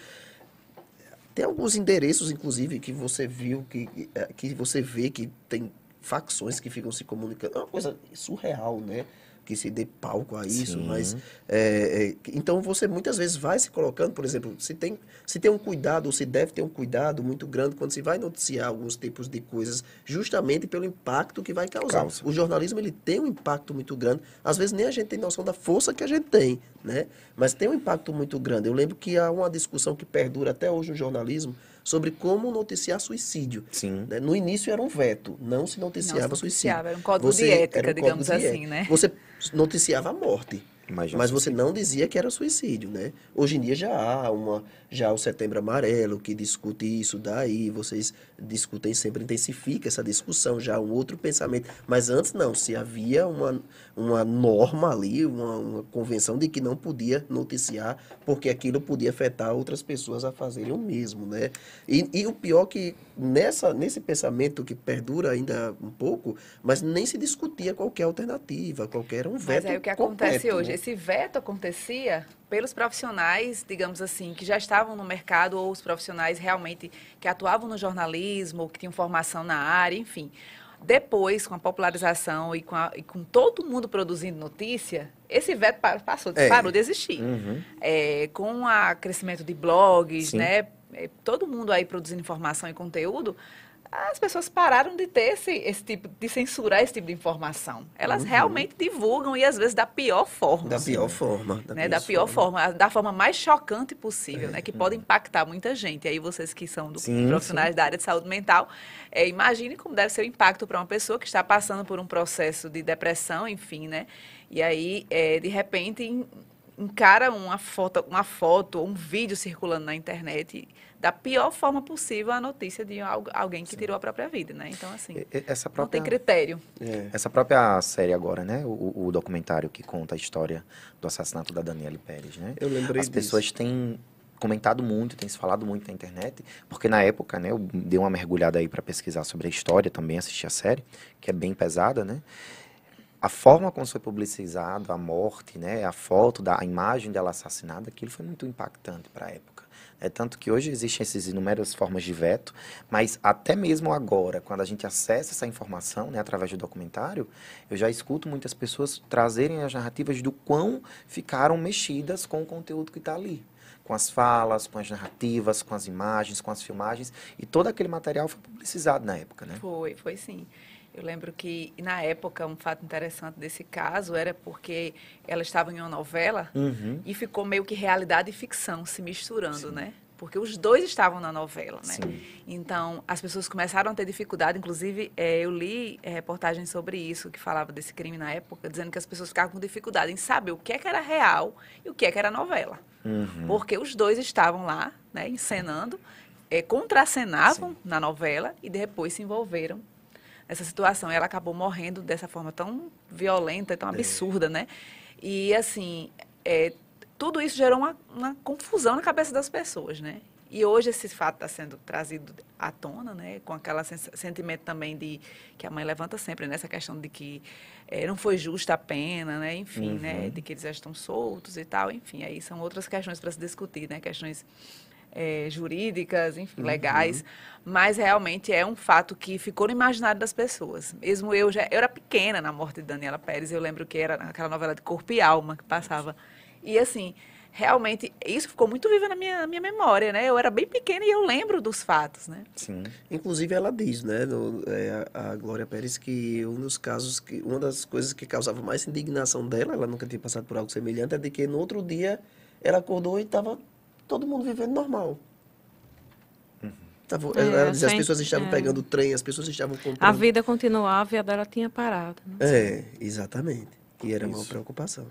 Speaker 4: Tem alguns endereços, inclusive, que você viu, que, que você vê que tem facções que ficam se comunicando. É uma coisa surreal, né? Que se dê palco a isso,
Speaker 1: Sim.
Speaker 4: mas... é, é, então, você muitas vezes vai se colocando, por exemplo, se tem, se tem um cuidado, ou se deve ter um cuidado muito grande quando se vai noticiar alguns tipos de coisas, justamente pelo impacto que vai causar.
Speaker 1: Causa.
Speaker 4: O jornalismo, ele tem um impacto muito grande. Às vezes, nem a gente tem noção da força que a gente tem, né? Mas tem um impacto muito grande. Eu lembro que há uma discussão que perdura até hoje no jornalismo sobre como noticiar suicídio.
Speaker 1: Sim.
Speaker 4: né? No início era um veto, não se
Speaker 3: Não
Speaker 4: noticiava
Speaker 3: se
Speaker 4: suicídio.
Speaker 3: noticiava, era um código de ética,
Speaker 4: um
Speaker 3: digamos
Speaker 4: código de
Speaker 3: assim,
Speaker 4: ética.
Speaker 3: né?
Speaker 4: Você noticiava a morte.
Speaker 1: Mas,
Speaker 4: Mas você não dizia que era suicídio, né? Hoje em dia já há uma, já há o Setembro Amarelo que discute isso daí, vocês discutem sempre, intensifica essa discussão, já há um outro pensamento. Mas antes não, se havia uma, uma norma ali, uma, uma convenção de que não podia noticiar, porque aquilo podia afetar outras pessoas a fazerem o mesmo, né? E, e o pior que nessa, nesse pensamento que perdura ainda um pouco, mas nem se discutia qualquer alternativa, qualquer um veto
Speaker 3: Mas aí o que acontece
Speaker 4: completo,
Speaker 3: hoje?
Speaker 4: né?
Speaker 3: Esse veto acontecia pelos profissionais, digamos assim, que já estavam no mercado ou os profissionais realmente que atuavam no jornalismo, ou que tinham formação na área, enfim. Depois, com a popularização e com, a- e com todo mundo produzindo notícia, esse veto pa- passou,
Speaker 1: É.
Speaker 3: parou de existir.
Speaker 1: Uhum.
Speaker 3: É, com o crescimento de blogs,
Speaker 1: Sim.
Speaker 3: né? é, Todo mundo aí produzindo informação e conteúdo, as pessoas pararam de ter esse, esse tipo, de censurar esse tipo de informação. Elas realmente divulgam e às vezes da pior forma.
Speaker 4: Uhum. Da pior forma.
Speaker 3: né, da pior forma, a- da forma mais chocante possível, né, que pode impactar muita gente. E aí vocês que são do-
Speaker 1: Sim,
Speaker 3: profissionais da área de saúde mental, é, imagine como deve ser o impacto para uma pessoa que está passando por um processo de depressão, enfim, né? E aí, é, de repente, en- encara uma foto, uma foto ou um vídeo circulando na internet da pior forma possível a notícia de algu- alguém que tirou a própria vida, né? Então, assim,
Speaker 1: Essa
Speaker 3: não
Speaker 1: própria,
Speaker 3: tem critério.
Speaker 4: É.
Speaker 1: essa própria série agora, né? O, o documentário que conta a história do assassinato da Daniele Pérez, né?
Speaker 4: Eu lembrei
Speaker 1: As
Speaker 4: disso.
Speaker 1: pessoas têm comentado muito, têm se falado muito na internet, porque na época, né, eu dei uma mergulhada aí para pesquisar sobre a história, também assisti a série, que é bem pesada, né? A forma como foi publicizado a morte, né, a foto da a imagem dela assassinada, aquilo foi muito impactante para a época. É tanto que hoje existem essas inúmeras formas de veto, mas até mesmo agora, quando a gente acessa essa informação, né, através do documentário, eu já escuto muitas pessoas trazerem as narrativas do quão ficaram mexidas com o conteúdo que está ali. Com as falas, com as narrativas, com as imagens, com as filmagens. E todo aquele material foi publicizado na época, né?
Speaker 3: Foi, foi sim. Eu lembro que, na época, um fato interessante desse caso era porque ela estava em uma novela
Speaker 1: Uhum.
Speaker 3: e ficou meio que realidade e ficção se misturando, né? porque os dois estavam na novela, né?
Speaker 1: Sim.
Speaker 3: Então, as pessoas começaram a ter dificuldade, inclusive, eh, eu li reportagens sobre isso, que falava desse crime na época, dizendo que as pessoas ficavam com dificuldade em saber o que é que era real e o que é que era novela.
Speaker 1: Uhum.
Speaker 3: Porque os dois estavam lá, né, encenando, eh, contracenavam na novela e depois se envolveram nessa situação. E ela acabou morrendo dessa forma tão violenta, tão absurda, né? E, assim, eh, tudo isso gerou uma, uma confusão na cabeça das pessoas, né? E hoje esse fato está sendo trazido à tona, né? Com aquele sentimento também de que a mãe levanta sempre nessa questão de que eh, não foi justa a pena, né? Enfim, né?
Speaker 1: Uhum.
Speaker 3: De que eles já estão soltos e tal. Enfim, aí são outras questões para se discutir, né? Questões eh, jurídicas, enfim, legais. Mas realmente é um fato que ficou no imaginário das pessoas. Mesmo eu já eu era pequena na morte de Daniela Pérez. Eu lembro que era aquela novela de Corpo e Alma que passava. E assim, realmente isso ficou muito vivo na minha, na minha memória, né? Eu era bem pequena e eu lembro dos fatos, né?
Speaker 1: Sim.
Speaker 4: Inclusive ela diz, né, no- é, a a Glória Pérez, que um dos casos, que uma das coisas que causava mais indignação dela, ela nunca tinha passado por algo semelhante, é de que no outro dia ela acordou e estava todo mundo vivendo normal. Tava,
Speaker 2: É,
Speaker 4: ela diz, as
Speaker 2: sem-
Speaker 4: pessoas estavam
Speaker 2: é.
Speaker 4: pegando trem, as pessoas estavam
Speaker 2: A
Speaker 4: comprando.
Speaker 2: vida continuava e a dela tinha parado. né?
Speaker 4: É, exatamente. E era uma
Speaker 1: Isso.
Speaker 4: preocupação.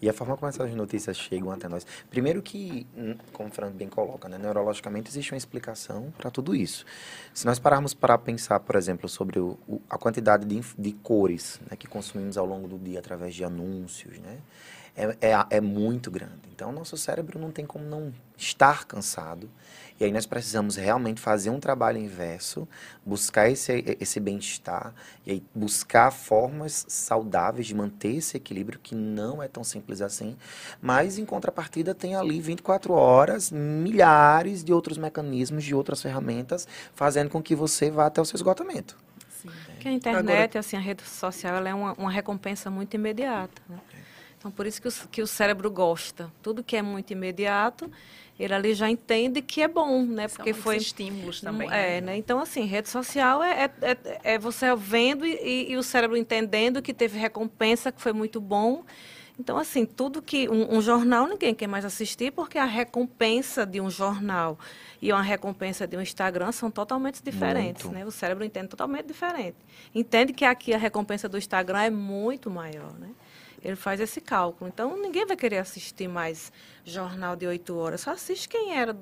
Speaker 1: E a forma como essas notícias chegam até nós. Primeiro que, hum, como o Fran bem coloca, né, neurologicamente existe uma explicação para tudo isso. Se nós pararmos para pensar, por exemplo, sobre o- o- a quantidade de, de cores né, que consumimos ao longo do dia através de anúncios, né, é, é, é muito grande. Então, nosso cérebro não tem como não estar cansado. E aí nós precisamos realmente fazer um trabalho inverso, buscar esse, esse bem-estar, e aí buscar formas saudáveis de manter esse equilíbrio, que não é tão simples assim. Mas, em contrapartida, tem ali 24 horas, milhares de outros mecanismos, de outras ferramentas, fazendo com que você vá até o seu esgotamento.
Speaker 3: Sim.
Speaker 2: Porque a internet, assim, a rede social, ela é uma, uma recompensa muito imediata. né? Então, por isso que o, que o cérebro gosta. Tudo que é muito imediato, ele ali já entende que é bom, né?
Speaker 3: São
Speaker 2: Porque foi
Speaker 3: estímulos também.
Speaker 2: É, né? Então, assim, rede social é, é, é- é você vendo e, e- e o cérebro entendendo que teve recompensa, que foi muito bom. Então, assim, tudo que. Um, um jornal ninguém quer mais assistir, porque a recompensa de um jornal e uma recompensa de um Instagram são totalmente diferentes.
Speaker 1: Muito.
Speaker 2: Né? O cérebro entende totalmente diferente. Entende que aqui a recompensa do Instagram é muito maior. Né? Ele faz esse cálculo. Então, ninguém vai querer assistir mais jornal de oito horas. Só assiste quem era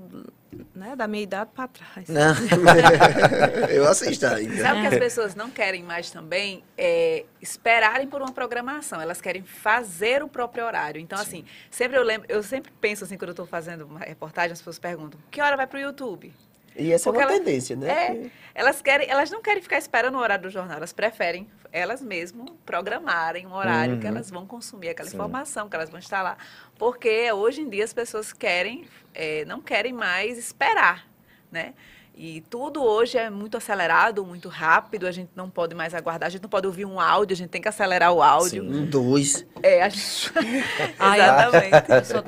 Speaker 2: né, da minha idade para trás.
Speaker 1: Não. <laughs>
Speaker 4: Eu assisto ainda.
Speaker 3: Sabe o que as pessoas não querem mais também? É esperarem por uma programação. Elas querem fazer o próprio horário. Então, assim, sempre eu lembro, eu sempre penso assim, quando eu estou fazendo uma reportagem, as pessoas perguntam, que hora vai para o YouTube?
Speaker 4: E essa é
Speaker 3: Porque
Speaker 4: uma
Speaker 3: ela-
Speaker 4: tendência, né?
Speaker 3: É, elas querem, elas não querem ficar esperando o horário do jornal, elas preferem elas mesmas programarem um horário que
Speaker 1: Uhum.
Speaker 3: elas vão consumir aquela
Speaker 1: Sim.
Speaker 3: informação, que elas vão estar lá. Porque hoje em dia as pessoas querem, é, não querem mais esperar, né? E tudo hoje é muito acelerado, muito rápido, a gente não pode mais aguardar, a gente não pode ouvir um áudio, a gente tem que acelerar o áudio.
Speaker 1: Sim.
Speaker 4: Um, dois.
Speaker 3: É, a gente... <laughs>
Speaker 2: Ai,
Speaker 3: Exatamente.
Speaker 2: Eu sou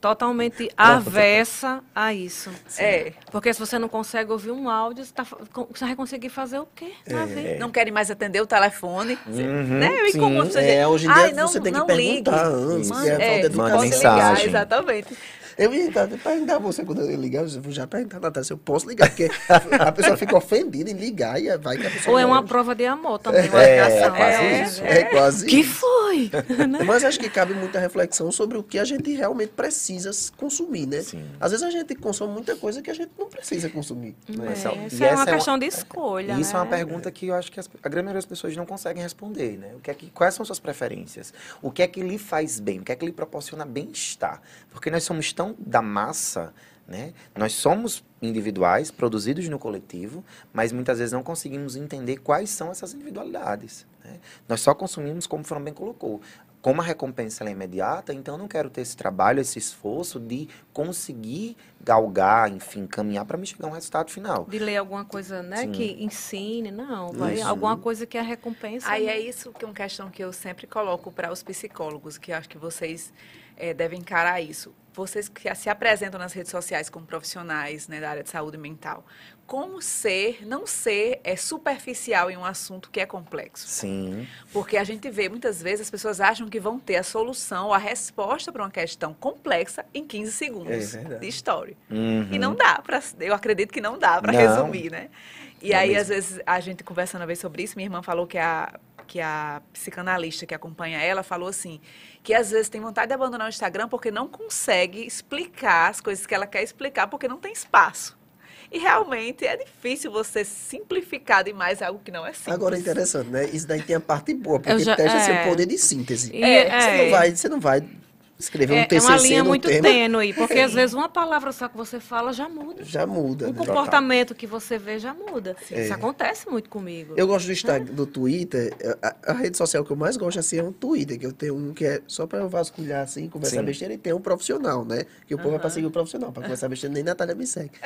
Speaker 2: totalmente avessa a isso.
Speaker 3: É.
Speaker 2: Porque se você não consegue ouvir um áudio, você, tá você vai conseguir fazer o quê na
Speaker 4: É.
Speaker 3: Não querem mais atender o telefone.
Speaker 1: Uhum,
Speaker 3: né? É
Speaker 1: sim.
Speaker 3: incomum você
Speaker 4: É, hoje em dia
Speaker 3: "Ai, não,
Speaker 4: você tem que
Speaker 3: não
Speaker 4: perguntar
Speaker 3: ligue."
Speaker 4: antes, que é falta
Speaker 3: é,
Speaker 4: de
Speaker 1: Manda
Speaker 3: pode
Speaker 1: mensagem.
Speaker 3: ligar, exatamente.
Speaker 4: Eu ia perguntar a você quando eu ligar, eu vou já perguntar, Natália, se eu posso ligar, porque a pessoa fica ofendida em ligar e vai que a pessoa.
Speaker 2: Ou é uma prova de amor também, uma
Speaker 1: É,
Speaker 2: ligação.
Speaker 1: quase
Speaker 2: É,
Speaker 1: isso.
Speaker 2: é.
Speaker 4: É quase
Speaker 2: Que
Speaker 4: isso.
Speaker 2: foi? <laughs>
Speaker 4: Mas acho que cabe muita reflexão sobre o que a gente realmente precisa consumir, né?
Speaker 1: Sim.
Speaker 4: Às vezes a gente consome muita coisa que a gente não precisa consumir.
Speaker 1: Não é
Speaker 2: É,
Speaker 1: só-
Speaker 2: isso
Speaker 1: e
Speaker 2: é
Speaker 1: essa
Speaker 2: uma questão de escolha,
Speaker 1: Isso é uma
Speaker 2: né?
Speaker 1: pergunta que eu acho que as- a grande maioria das pessoas não conseguem responder, né? O que é que, quais são suas preferências? O que é que lhe faz bem? O que é que lhe proporciona bem-estar? Porque nós somos tão da massa, né? Nós somos individuais, produzidos no coletivo, mas muitas vezes não conseguimos entender quais são essas individualidades. né? Nós só consumimos, como o Fran bem colocou. Como a recompensa ela é imediata, então eu não quero ter esse trabalho, esse esforço de conseguir galgar, enfim, caminhar para me chegar a um resultado final.
Speaker 2: De ler alguma coisa, né,
Speaker 1: Sim.
Speaker 2: que ensine, não. Vai, alguma coisa que é a recompensa.
Speaker 3: Aí
Speaker 2: né?
Speaker 3: é isso que é uma questão que eu sempre coloco para os psicólogos, que acho que vocês eh, devem encarar isso. Vocês que se apresentam nas redes sociais como profissionais né, da área de saúde mental, como ser, não ser é, superficial em um assunto que é complexo?
Speaker 1: Sim.
Speaker 3: Porque a gente vê muitas vezes as pessoas acham que vão ter a solução, a resposta para uma questão complexa em 15 segundos
Speaker 4: É
Speaker 3: de história.
Speaker 1: Uhum.
Speaker 3: E não dá para, eu acredito que não dá para resumir, né? E
Speaker 1: Não
Speaker 3: aí,
Speaker 1: mesmo.
Speaker 3: às vezes, a gente conversando uma vez sobre isso, minha irmã falou que a, que a psicanalista que acompanha ela falou assim, que às vezes tem vontade de abandonar o Instagram porque não consegue explicar as coisas que ela quer explicar porque não tem espaço. E realmente é difícil você simplificar demais algo que não é simples.
Speaker 4: Agora é interessante, né? Isso daí tem a parte boa, porque
Speaker 2: já-
Speaker 4: testa
Speaker 2: é.
Speaker 4: seu poder de síntese.
Speaker 2: E-
Speaker 3: É,
Speaker 4: Você,
Speaker 2: é.
Speaker 4: não vai, você não vai escrever um
Speaker 2: É, é
Speaker 4: TCC
Speaker 2: uma linha muito
Speaker 4: tema,
Speaker 2: tênue, porque às vezes uma palavra só que você fala já muda.
Speaker 4: já muda.
Speaker 2: Um
Speaker 4: né?
Speaker 2: comportamento que você vê já muda.
Speaker 4: É.
Speaker 2: Isso acontece muito comigo.
Speaker 4: Eu gosto do Instagram, do Twitter. A, a rede social que eu mais gosto assim é um Twitter, que eu tenho um que é só pra eu vasculhar assim, conversar
Speaker 1: Sim.
Speaker 4: besteira, e tem um profissional, né? Que o povo é pra seguir o profissional. Pra conversar besteira, nem Natália me segue. <laughs>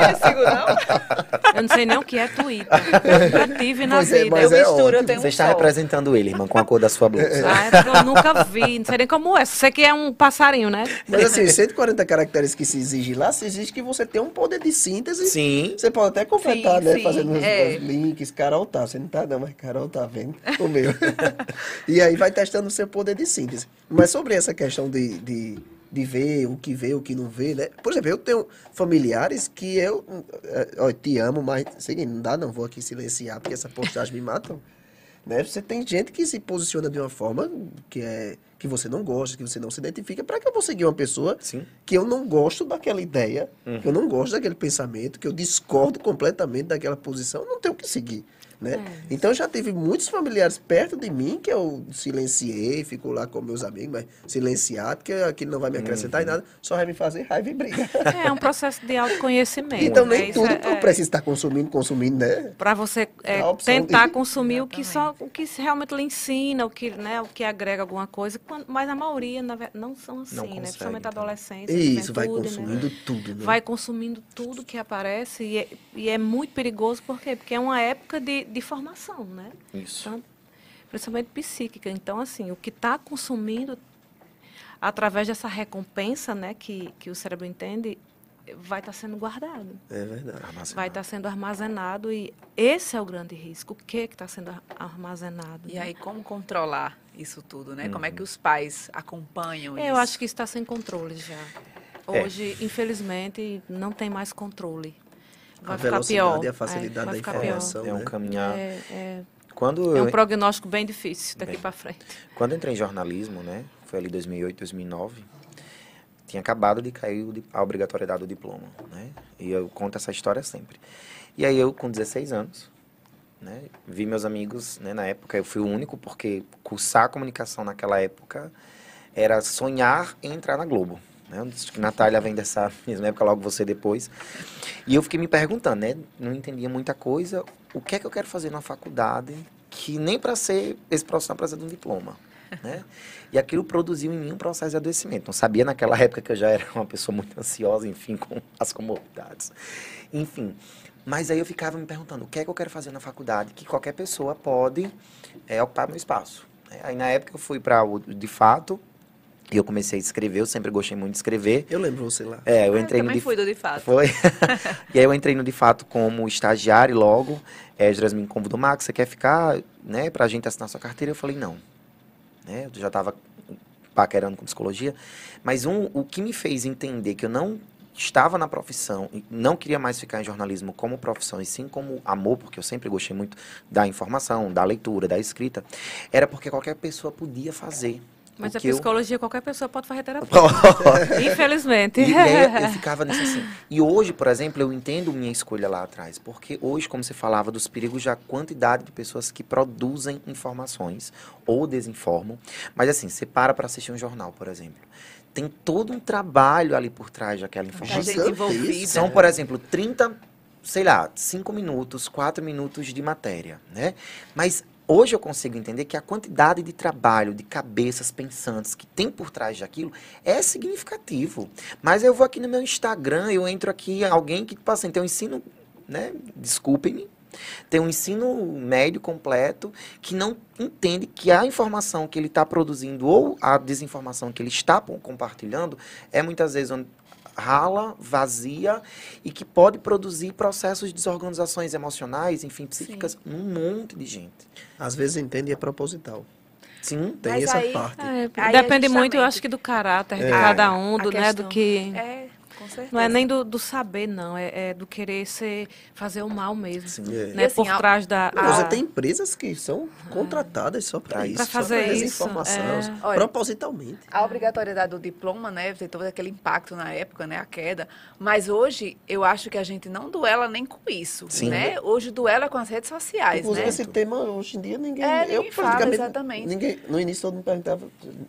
Speaker 3: É, sigo, não?
Speaker 2: Eu não sei nem o que é Twitter. Eu nunca tive na
Speaker 4: Pois é,
Speaker 2: vida.
Speaker 4: mas
Speaker 3: eu
Speaker 4: é
Speaker 3: misturo, eu tenho
Speaker 1: Você
Speaker 3: um
Speaker 1: está
Speaker 3: sol.
Speaker 1: representando ele, irmã, com a cor da sua blusa.
Speaker 2: Ah, é porque eu nunca vi, não sei nem como é. Você que é um passarinho, né?
Speaker 4: Mas assim, os 140 caracteres que se exige lá, se exige que você tenha um poder de síntese.
Speaker 1: Sim.
Speaker 4: Você pode até completar,
Speaker 3: Sim,
Speaker 4: né?
Speaker 3: sim,
Speaker 4: Fazendo os,
Speaker 3: é.
Speaker 4: os links. Carol tá, você não tá não, mas Carol tá vendo o meu. e aí vai testando o seu poder de síntese. Mas sobre essa questão de, de, de ver o que vê, o que não vê, né? Por exemplo, eu tenho familiares que eu, eh, ó, te amo, mas seguinte, não dá não, vou aqui silenciar, porque essa postagem me matam. Né? Você tem gente que se posiciona de uma forma que é que você não gosta, que você não se identifica. Para que eu vou seguir uma pessoa
Speaker 1: Sim.
Speaker 4: que eu não gosto daquela ideia, que eu não gosto daquele pensamento, que eu discordo completamente daquela posição, não tenho o que seguir. Né? Então eu já tive muitos familiares perto de mim que eu silenciei, fico lá com meus amigos, mas silenciar, porque aquilo não vai me acrescentar em nada, só vai me fazer raiva e briga.
Speaker 2: É um processo de autoconhecimento.
Speaker 4: então
Speaker 2: né?
Speaker 4: nem
Speaker 2: Isso
Speaker 4: tudo
Speaker 2: é-
Speaker 4: eu preciso estar consumindo, consumindo, né?
Speaker 2: para você é, tentar
Speaker 4: de-
Speaker 2: consumir o que só o que realmente lhe ensina, o que né, o que agrega alguma coisa, mas a maioria não são assim,
Speaker 1: Não
Speaker 2: né?
Speaker 1: consegue,
Speaker 2: Principalmente a
Speaker 1: então.
Speaker 2: adolescência,
Speaker 4: Isso, vai
Speaker 2: juventude, né?
Speaker 4: consumindo tudo, né?
Speaker 2: Vai consumindo tudo que aparece e é, e é muito perigoso por quê? Porque é uma época de, de formação, né?
Speaker 1: Isso.
Speaker 2: Então, principalmente psíquica. Então, assim, o que está consumindo através dessa recompensa, né, que, que o cérebro entende, vai estar sendo guardado
Speaker 4: É verdade.
Speaker 1: Armazenado.
Speaker 2: vai estar sendo armazenado e esse é o grande risco. O que está sendo ar- armazenado?
Speaker 3: E
Speaker 2: né?
Speaker 3: aí, como controlar isso tudo, né? Como é que os pais acompanham isso?
Speaker 2: Eu acho que está sem controle já.
Speaker 1: É.
Speaker 2: Hoje, infelizmente, não tem mais controle. Vai
Speaker 4: A velocidade
Speaker 2: pior.
Speaker 4: e a facilidade
Speaker 2: É,
Speaker 4: da informação.
Speaker 1: É um
Speaker 4: né?
Speaker 1: caminhar.
Speaker 2: É, é,
Speaker 1: Quando,
Speaker 2: é um
Speaker 1: eu,
Speaker 2: prognóstico bem difícil daqui para frente.
Speaker 1: quando eu entrei em jornalismo, né? Foi ali 2008, 2009. Tinha acabado de cair a obrigatoriedade do diploma, né? E eu conto essa história sempre. E aí eu, com 16 anos, né? Vi meus amigos, né? Na época eu fui o único, porque cursar comunicação naquela época era sonhar em entrar na Globo. Né? Acho que Natália vem dessa <laughs> mesma época, logo você depois. E eu fiquei me perguntando, né? Não entendia muita coisa. O que é que eu quero fazer na faculdade que nem para ser esse profissional precisa de um diploma, <laughs> né? E aquilo produziu em mim um processo de adoecimento. Não sabia naquela <laughs> época que eu já era uma pessoa muito ansiosa, enfim, com as comorbidades. Enfim, mas aí eu ficava me perguntando, o que é que eu quero fazer na faculdade que qualquer pessoa pode é, ocupar meu espaço? né? Aí na época eu fui para o de fato e eu comecei a escrever, eu sempre gostei muito de escrever.
Speaker 4: Eu lembro você lá.
Speaker 1: É, eu
Speaker 3: Ah,
Speaker 1: entrei no
Speaker 3: também
Speaker 1: de
Speaker 3: fui do de fato.
Speaker 1: foi. <laughs> e aí eu entrei no de fato como estagiário e logo. Esdras me convidou, Max, você quer ficar, né, pra gente assinar sua carteira? Eu falei, não. Né, eu já estava paquerando com psicologia. Mas um, o que me fez entender que eu não estava na profissão, e não queria mais ficar em jornalismo como profissão, e sim como amor, porque eu sempre gostei muito da informação, da leitura, da escrita, era porque qualquer pessoa podia fazer.
Speaker 2: Mas a
Speaker 1: que eu-
Speaker 2: psicologia, qualquer pessoa pode fazer terapia. <laughs> Infelizmente.
Speaker 1: E, aí eu <laughs> ficava nisso assim. E hoje, por exemplo, eu entendo minha escolha lá atrás. Porque hoje, como você falava, dos perigos da quantidade de pessoas que produzem informações ou desinformam. Mas assim, você para para assistir um jornal, por exemplo. Tem todo um trabalho ali por trás daquela informação. São, por exemplo, 30, sei lá, 5 minutos, 4 minutos de matéria, né? Mas hoje eu consigo entender que a quantidade de trabalho, de cabeças pensantes que tem por trás daquilo é significativo. Mas eu vou aqui no meu Instagram, eu entro aqui, alguém que, tipo assim, então eu ensino, né? Desculpem-me, tem um ensino médio completo que não entende que a informação que ele está produzindo ou a desinformação que ele está compartilhando é muitas vezes um- rala, vazia e que pode produzir processos de desorganizações emocionais, enfim, psíquicas, num monte de gente.
Speaker 4: Às vezes entende e é proposital.
Speaker 1: Sim,
Speaker 4: Tem
Speaker 3: Mas
Speaker 4: essa
Speaker 3: aí-
Speaker 4: parte.
Speaker 2: É,
Speaker 3: Aí é
Speaker 2: depende muito, eu
Speaker 3: justamente-
Speaker 2: acho que do caráter de
Speaker 4: É.
Speaker 2: cada um, do, né, do que...
Speaker 3: É, certeza.
Speaker 2: Não é nem do, do saber, não. É, é do querer ser, fazer o mal mesmo.
Speaker 1: Sim.
Speaker 4: É.
Speaker 2: Né?
Speaker 3: Assim,
Speaker 2: Por trás da...
Speaker 4: Você
Speaker 2: a-
Speaker 4: tem empresas que são contratadas só para isso. Só
Speaker 2: fazer
Speaker 4: pra
Speaker 2: isso,
Speaker 4: desinformação,
Speaker 2: é.
Speaker 3: Olha,
Speaker 4: propositalmente.
Speaker 3: A obrigatoriedade do diploma, né, teve todo aquele impacto na época, né, a queda. Mas hoje, eu acho que a gente não duela nem com isso,
Speaker 1: Sim.
Speaker 3: né? Hoje duela com as redes sociais,
Speaker 4: Inclusive,
Speaker 3: né?
Speaker 4: esse tema, hoje em dia, ninguém...
Speaker 3: É,
Speaker 4: eu,
Speaker 3: ninguém fala,
Speaker 4: praticamente,
Speaker 3: exatamente.
Speaker 4: Ninguém, no início, todo mundo perguntava...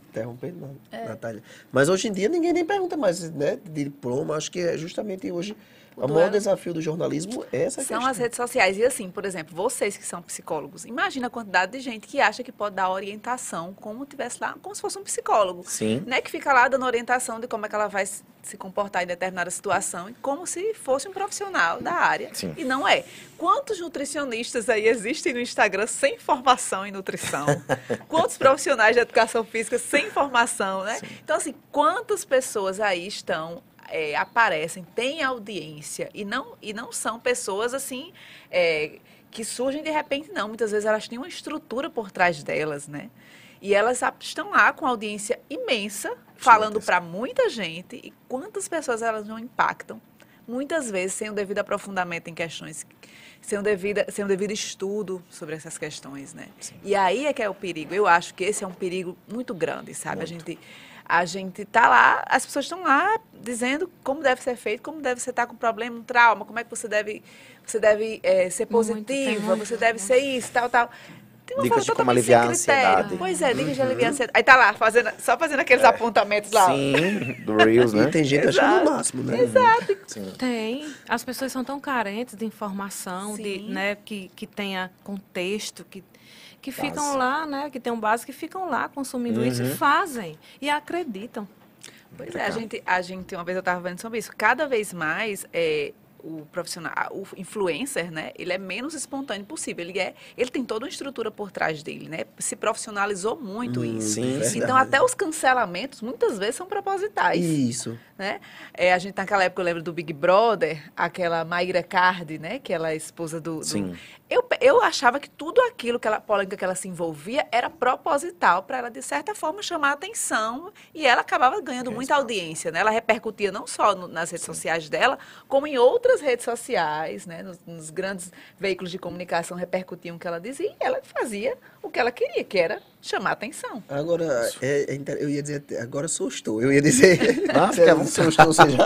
Speaker 4: Interrompendo, não,
Speaker 3: É.
Speaker 4: Natália. Mas hoje em dia, ninguém nem pergunta mais né, de diploma. Acho que é justamente hoje...
Speaker 3: O
Speaker 4: O maior desafio do jornalismo é essa
Speaker 3: São
Speaker 4: questão.
Speaker 3: as redes sociais. E assim, por exemplo, vocês que são psicólogos, imagina a quantidade de gente que acha que pode dar orientação como tivesse lá, como se fosse um psicólogo.
Speaker 1: Sim.
Speaker 3: Né, que fica lá dando orientação de como é que ela vai se comportar em determinada situação, e como se fosse um profissional da área.
Speaker 1: Sim.
Speaker 3: E não é. Quantos nutricionistas aí existem no Instagram sem formação em nutrição? <laughs> Quantos profissionais de educação física sem formação, né? Então, assim, quantas pessoas aí estão, é, aparecem, têm audiência e não, e não são pessoas assim. é, que surgem de repente, não. Muitas vezes elas têm uma estrutura por trás delas, né? E elas estão lá com audiência imensa, falando para muita gente. E quantas pessoas elas não impactam? Muitas vezes sem o devido aprofundamento em questões, sem o devido, sem o devido estudo sobre essas questões, né? E aí é que é o perigo. Eu acho que esse é um perigo muito grande, sabe? A gente a gente tá lá, as pessoas estão lá dizendo como deve ser feito, como deve você estar com problema, um trauma, como é que você deve você deve eh, ser
Speaker 2: tem
Speaker 3: positiva,
Speaker 2: muito,
Speaker 3: você deve ser isso, tal, tal. Tem uma
Speaker 1: Dicas de como
Speaker 3: totalmente sem
Speaker 1: aliviar a
Speaker 3: critério.
Speaker 1: ansiedade.
Speaker 3: Pois é, dicas de aliviar a ansiedade. Aí tá lá, fazendo, só fazendo aqueles apontamentos lá.
Speaker 1: Sim, do Reels, né?
Speaker 4: E tem gente
Speaker 3: Exato.
Speaker 4: achando o máximo, né?
Speaker 1: Sim.
Speaker 2: Tem. As pessoas são tão carentes de informação, de, né, que, que tenha contexto, que, que
Speaker 1: Base.
Speaker 2: ficam lá, né, que tem um base, que ficam lá consumindo isso
Speaker 1: Uhum.
Speaker 2: e fazem. E acreditam.
Speaker 3: Pois é, a gente, a gente, uma vez eu estava vendo sobre isso, cada vez mais é, o profissional, o influencer, né, ele é menos espontâneo possível. Ele é, ele tem toda uma estrutura por trás dele, né? Se profissionalizou muito
Speaker 4: Hum,
Speaker 3: isso.
Speaker 1: Sim,
Speaker 4: verdade.
Speaker 3: Então até os cancelamentos muitas vezes são propositais.
Speaker 4: Isso.
Speaker 3: né? É, a gente naquela época eu lembro do Big Brother, aquela Mayra Cardi, né? Que ela é esposa do. do-
Speaker 1: Sim.
Speaker 3: Eu, eu achava que tudo aquilo que ela polêmica que ela se envolvia era proposital para ela de certa forma chamar atenção e ela acabava ganhando muita audiência, né? Ela repercutia não só no- nas redes sociais dela, como em outras redes sociais, né? Nos, nos grandes veículos de comunicação repercutiam o que ela dizia e ela fazia o que ela queria, que era chamar atenção.
Speaker 4: Agora, é, é eu ia dizer, agora sustou. Eu ia dizer. <laughs>
Speaker 1: Ah,
Speaker 4: sustou, <laughs> ou seja,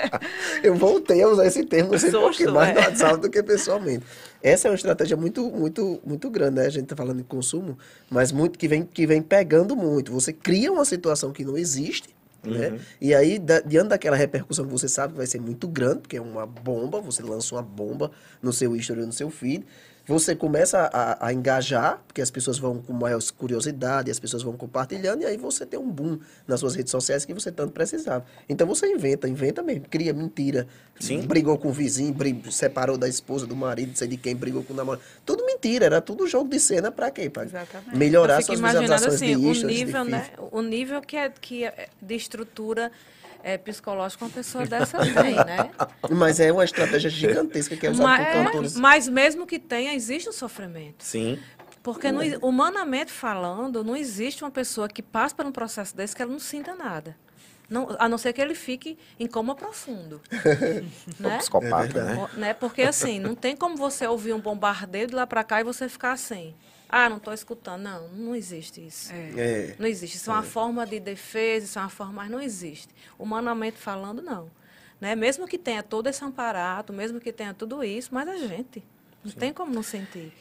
Speaker 4: <laughs> eu voltei a usar esse termo, não sei mais
Speaker 3: é.
Speaker 4: no WhatsApp do que pessoalmente. Essa é uma estratégia muito, muito, muito grande, né? A gente tá falando de consumo, mas muito que vem, que vem pegando muito. Você cria uma situação que não existe. Né? E aí, da- diante daquela repercussão que você sabe que vai ser muito grande, porque é uma bomba, você lança uma bomba no seu history, no seu feed, você começa a, a engajar, porque as pessoas vão com maior curiosidade, as pessoas vão compartilhando, e aí você tem um boom nas suas redes sociais que você tanto precisava. Então você inventa, inventa mesmo, cria mentira.
Speaker 1: Sim.
Speaker 4: Brigou com o vizinho, bri- separou da esposa, do marido, não sei de quem, brigou com o namorado. Tudo mentira, era tudo jogo de cena pra quê? Pra
Speaker 3: Exatamente.
Speaker 4: melhorar suas visualizações
Speaker 2: assim,
Speaker 4: de
Speaker 2: o
Speaker 4: de
Speaker 2: nível,
Speaker 4: feed.
Speaker 2: né? O nível que é, que é de estrutura é, psicológica uma pessoa dessa tem, né? <laughs>
Speaker 4: Mas é uma estratégia gigantesca que é usada
Speaker 2: Mas,
Speaker 4: por cantores.
Speaker 2: mas mesmo que tenha, existe um sofrimento.
Speaker 1: Sim.
Speaker 2: Porque, não humanamente falando, não existe uma pessoa que passe por um processo desse que ela não sinta nada. Não, a não ser que ele fique em coma profundo. <laughs> Né?
Speaker 1: psicopata,
Speaker 4: É
Speaker 1: né?
Speaker 2: Né? Porque assim, não tem como você ouvir um bombardeio de lá para cá e você ficar assim. Ah, não estou escutando. Não, não existe isso.
Speaker 4: É.
Speaker 2: Não existe. Isso é uma forma de defesa, isso é uma forma, mas não existe. Humanamente falando, não. Né? Mesmo que tenha todo esse amparato, mesmo que tenha tudo isso, mas a gente. Não tem como não sentir.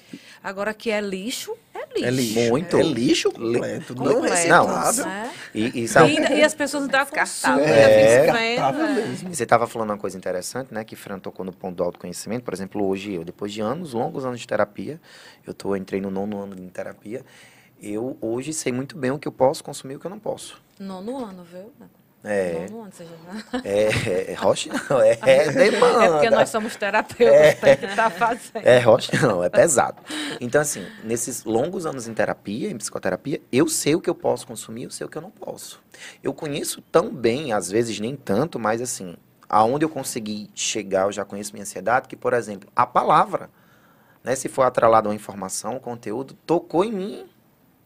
Speaker 2: Agora, que é lixo, é lixo.
Speaker 4: É lixo.
Speaker 1: Muito.
Speaker 4: É lixo completo. Não reciclável.
Speaker 2: né?
Speaker 1: E, e
Speaker 2: E,
Speaker 1: sabe,
Speaker 2: ainda- e as pessoas ainda consumem, ainda
Speaker 1: É.
Speaker 2: é.
Speaker 1: Você estava falando uma coisa interessante, né? Que Fran tocou no ponto do autoconhecimento. Por exemplo, hoje eu, depois de anos, longos anos de terapia, eu tô, entrei no nono ano de terapia. Eu hoje sei muito bem o que eu posso consumir e o que eu não posso.
Speaker 2: Nono ano, viu?
Speaker 1: É.
Speaker 2: Já...
Speaker 1: É, é rocha não, é, é demanda. <laughs>
Speaker 2: É porque nós somos terapeutas, tem que estar fazendo.
Speaker 1: É rocha não, é pesado. Então, assim, nesses longos anos em terapia, em psicoterapia, eu sei o que eu posso consumir, eu sei o que eu não posso. Eu conheço tão bem, às vezes nem tanto, mas assim, aonde eu consegui chegar, eu já conheço minha ansiedade, que, por exemplo, a palavra, né, se for atrelada a uma informação, um conteúdo, tocou em mim,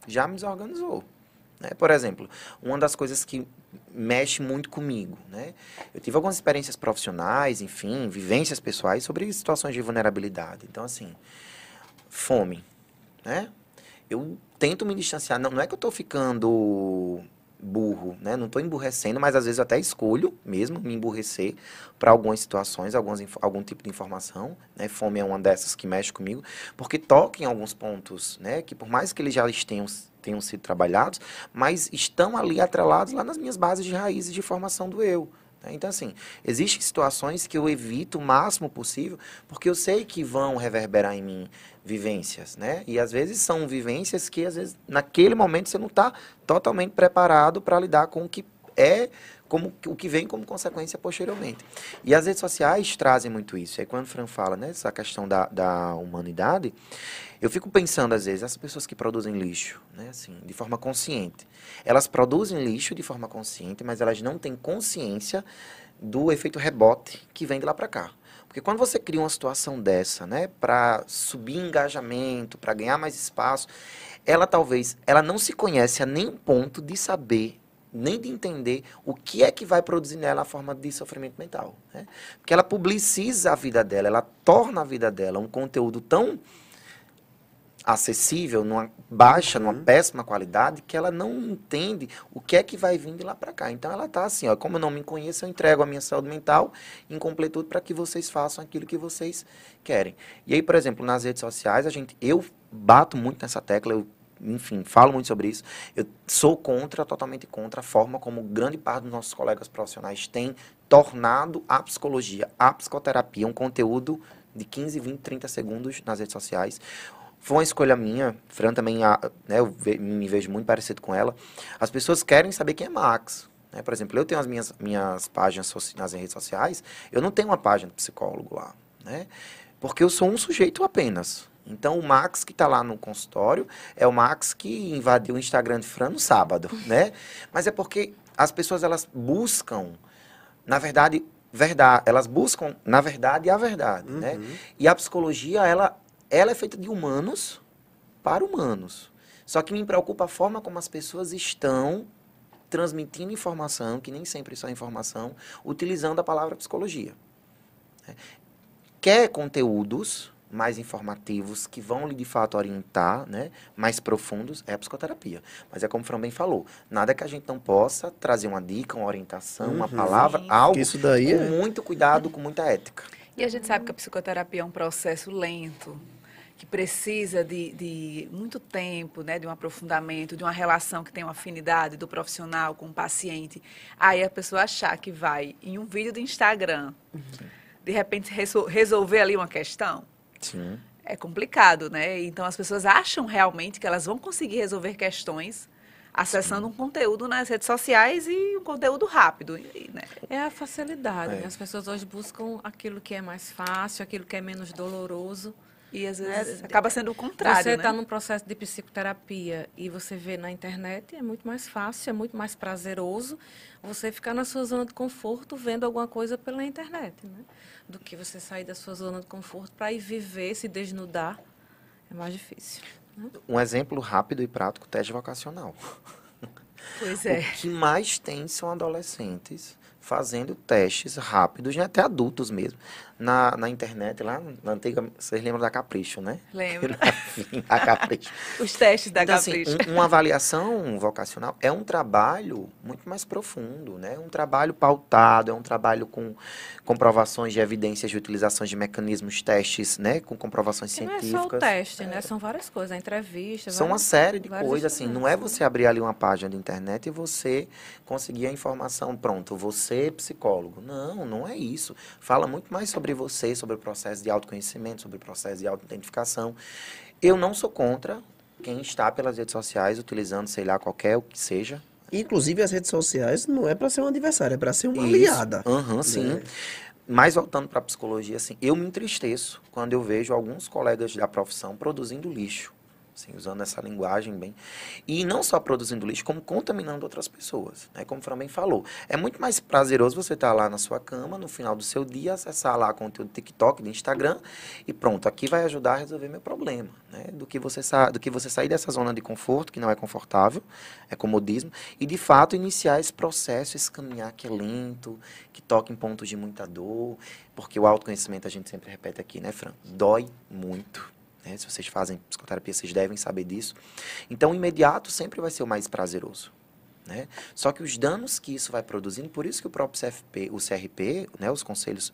Speaker 1: já me desorganizou. Né? Por exemplo, uma das coisas que mexe muito comigo, né? Eu tive algumas experiências profissionais, enfim, vivências pessoais sobre situações de vulnerabilidade. Então, assim, fome, né? Eu tento me distanciar. Não, não é que eu estou ficando burro, né? Não estou emburrecendo, mas às vezes eu até escolho mesmo me emburrecer para algumas situações, algumas, algum tipo de informação, né? Fome é uma dessas que mexe comigo, porque toca em alguns pontos, né? Que por mais que eles já tenham, tenham sido trabalhados, mas estão ali atrelados lá nas minhas bases de raízes de formação do eu, né? então, assim, existem situações que eu evito o máximo possível, porque eu sei que vão reverberar em mim vivências, né? E às vezes são vivências que, às vezes, naquele momento você não está totalmente preparado para lidar com o que é como o que vem como consequência posteriormente. E as redes sociais trazem muito isso. E aí quando o Fran fala né, questão da, da humanidade, eu fico pensando às vezes, as pessoas que produzem lixo, né, assim, de forma consciente, elas produzem lixo de forma consciente, mas elas não têm consciência do efeito rebote que vem de lá para cá. Porque quando você cria uma situação dessa, né, para subir engajamento, para ganhar mais espaço, ela talvez, ela não se conhece a nem ponto de saber, nem de entender o que é que vai produzir nela a forma de sofrimento mental. Né? Porque ela publiciza a vida dela, ela torna a vida dela um conteúdo tão acessível, numa baixa, numa uhum. péssima qualidade, que ela não entende o que é que vai vir de lá para cá. Então ela está assim, ó, como eu não me conheço, eu entrego a minha saúde mental em completude para que vocês façam aquilo que vocês querem. E aí, por exemplo, nas redes sociais, a gente, eu bato muito nessa tecla, eu enfim, falo muito sobre isso. Eu sou contra, totalmente contra a forma como grande parte dos nossos colegas profissionais tem tornado a psicologia, a psicoterapia, um conteúdo de 15, 20, 30 segundos nas redes sociais. Foi uma escolha minha. Fran também, né, eu me vejo muito parecido com ela. As pessoas querem saber quem é Max. Né? Por exemplo, eu tenho as minhas, minhas páginas nas redes sociais. Eu não tenho uma página de psicólogo lá. Né? Porque eu sou um sujeito apenas. Então, o Max que está lá no consultório é o Max que invadiu o Instagram de Fran no sábado, <laughs> né? Mas é porque as pessoas, elas buscam, na verdade, verdade. Elas buscam, na verdade, a verdade, né? uhum. né? E a psicologia, ela ela é feita de humanos para humanos. Só que me preocupa a forma como as pessoas estão transmitindo informação, que nem sempre só informação, utilizando a palavra psicologia. É. Quer conteúdos mais informativos que vão lhe de fato orientar, né, mais profundos, é a psicoterapia. Mas é como o Fran bem falou, nada que a gente não possa trazer uma dica, uma orientação, uhum, uma palavra, algo
Speaker 4: Isso daí
Speaker 1: com é... muito cuidado, com muita ética.
Speaker 3: E a gente sabe que a psicoterapia é um processo lento, que precisa de, de, muito tempo, né, de um aprofundamento, de uma relação que tem uma afinidade do profissional com o paciente, aí a pessoa achar que vai em um vídeo do Instagram, uhum. de repente resolver ali uma questão,
Speaker 1: Sim.
Speaker 3: é complicado, né? Então as pessoas acham realmente que elas vão conseguir resolver questões acessando Sim. um conteúdo nas redes sociais e um conteúdo rápido. Né?
Speaker 2: É a facilidade. É. Né? As pessoas hoje buscam aquilo que é mais fácil, aquilo que é menos doloroso.
Speaker 3: E às vezes é, acaba sendo o contrário.
Speaker 2: Você está
Speaker 3: né?
Speaker 2: num processo de psicoterapia e você vê na internet, é muito mais fácil, é muito mais prazeroso você ficar na sua zona de conforto vendo alguma coisa pela internet, né? Do que você sair da sua zona de conforto para ir viver, se desnudar. É mais difícil. Né?
Speaker 1: Um exemplo rápido e prático, teste vocacional. <laughs>
Speaker 3: Pois é.
Speaker 1: O que mais tem são adolescentes fazendo testes rápidos, né, até adultos mesmo, na, na internet, lá na antiga. Vocês lembram da Capricho, né?
Speaker 3: Lembro. <laughs>
Speaker 1: a Capricho. <laughs>
Speaker 3: Os testes da
Speaker 1: então,
Speaker 3: Capricho.
Speaker 1: Assim, um, uma avaliação vocacional é um trabalho muito mais profundo, né? Um trabalho pautado, é um trabalho com comprovações de evidências de utilizações de mecanismos, testes, né? Com comprovações
Speaker 2: e
Speaker 1: científicas.
Speaker 2: Não é só o teste, né? é. né? São várias coisas, a entrevista.
Speaker 1: São
Speaker 2: várias,
Speaker 1: uma série de coisas, assim. Não é você abrir ali uma página de internet e você conseguir a informação, pronto, você é psicólogo. Não, não é isso. Fala muito mais sobre sobre você, sobre o processo de autoconhecimento, sobre o processo de autoidentificação. Eu não sou contra quem está pelas redes sociais utilizando, sei lá, qualquer o que seja,
Speaker 4: Inclusive, as redes sociais não é para ser uma adversária, é para ser uma
Speaker 1: Isso.
Speaker 4: aliada.
Speaker 1: Aham, sim.
Speaker 4: né?
Speaker 1: Mas voltando para a psicologia, assim, eu me entristeço quando eu vejo alguns colegas da profissão produzindo lixo, assim, usando essa linguagem bem. E não só produzindo lixo, como contaminando outras pessoas. Né? Como o Fran bem falou. É muito mais prazeroso você estar lá na sua cama, no final do seu dia, acessar lá conteúdo do TikTok, do Instagram, e pronto, aqui vai ajudar a resolver meu problema. Né? Do, que você do que você sair dessa zona de conforto, que não é confortável, é comodismo, e de fato iniciar esse processo, esse caminhar que é lento, que toca em pontos de muita dor, porque o autoconhecimento a gente sempre repete aqui, né, Fran? Dói muito. Né? Se vocês fazem psicoterapia, vocês devem saber disso. Então, o imediato sempre vai ser o mais prazeroso. Né? Só que os danos que isso vai produzindo, por isso que o próprio CFP, o CRP, né, os conselhos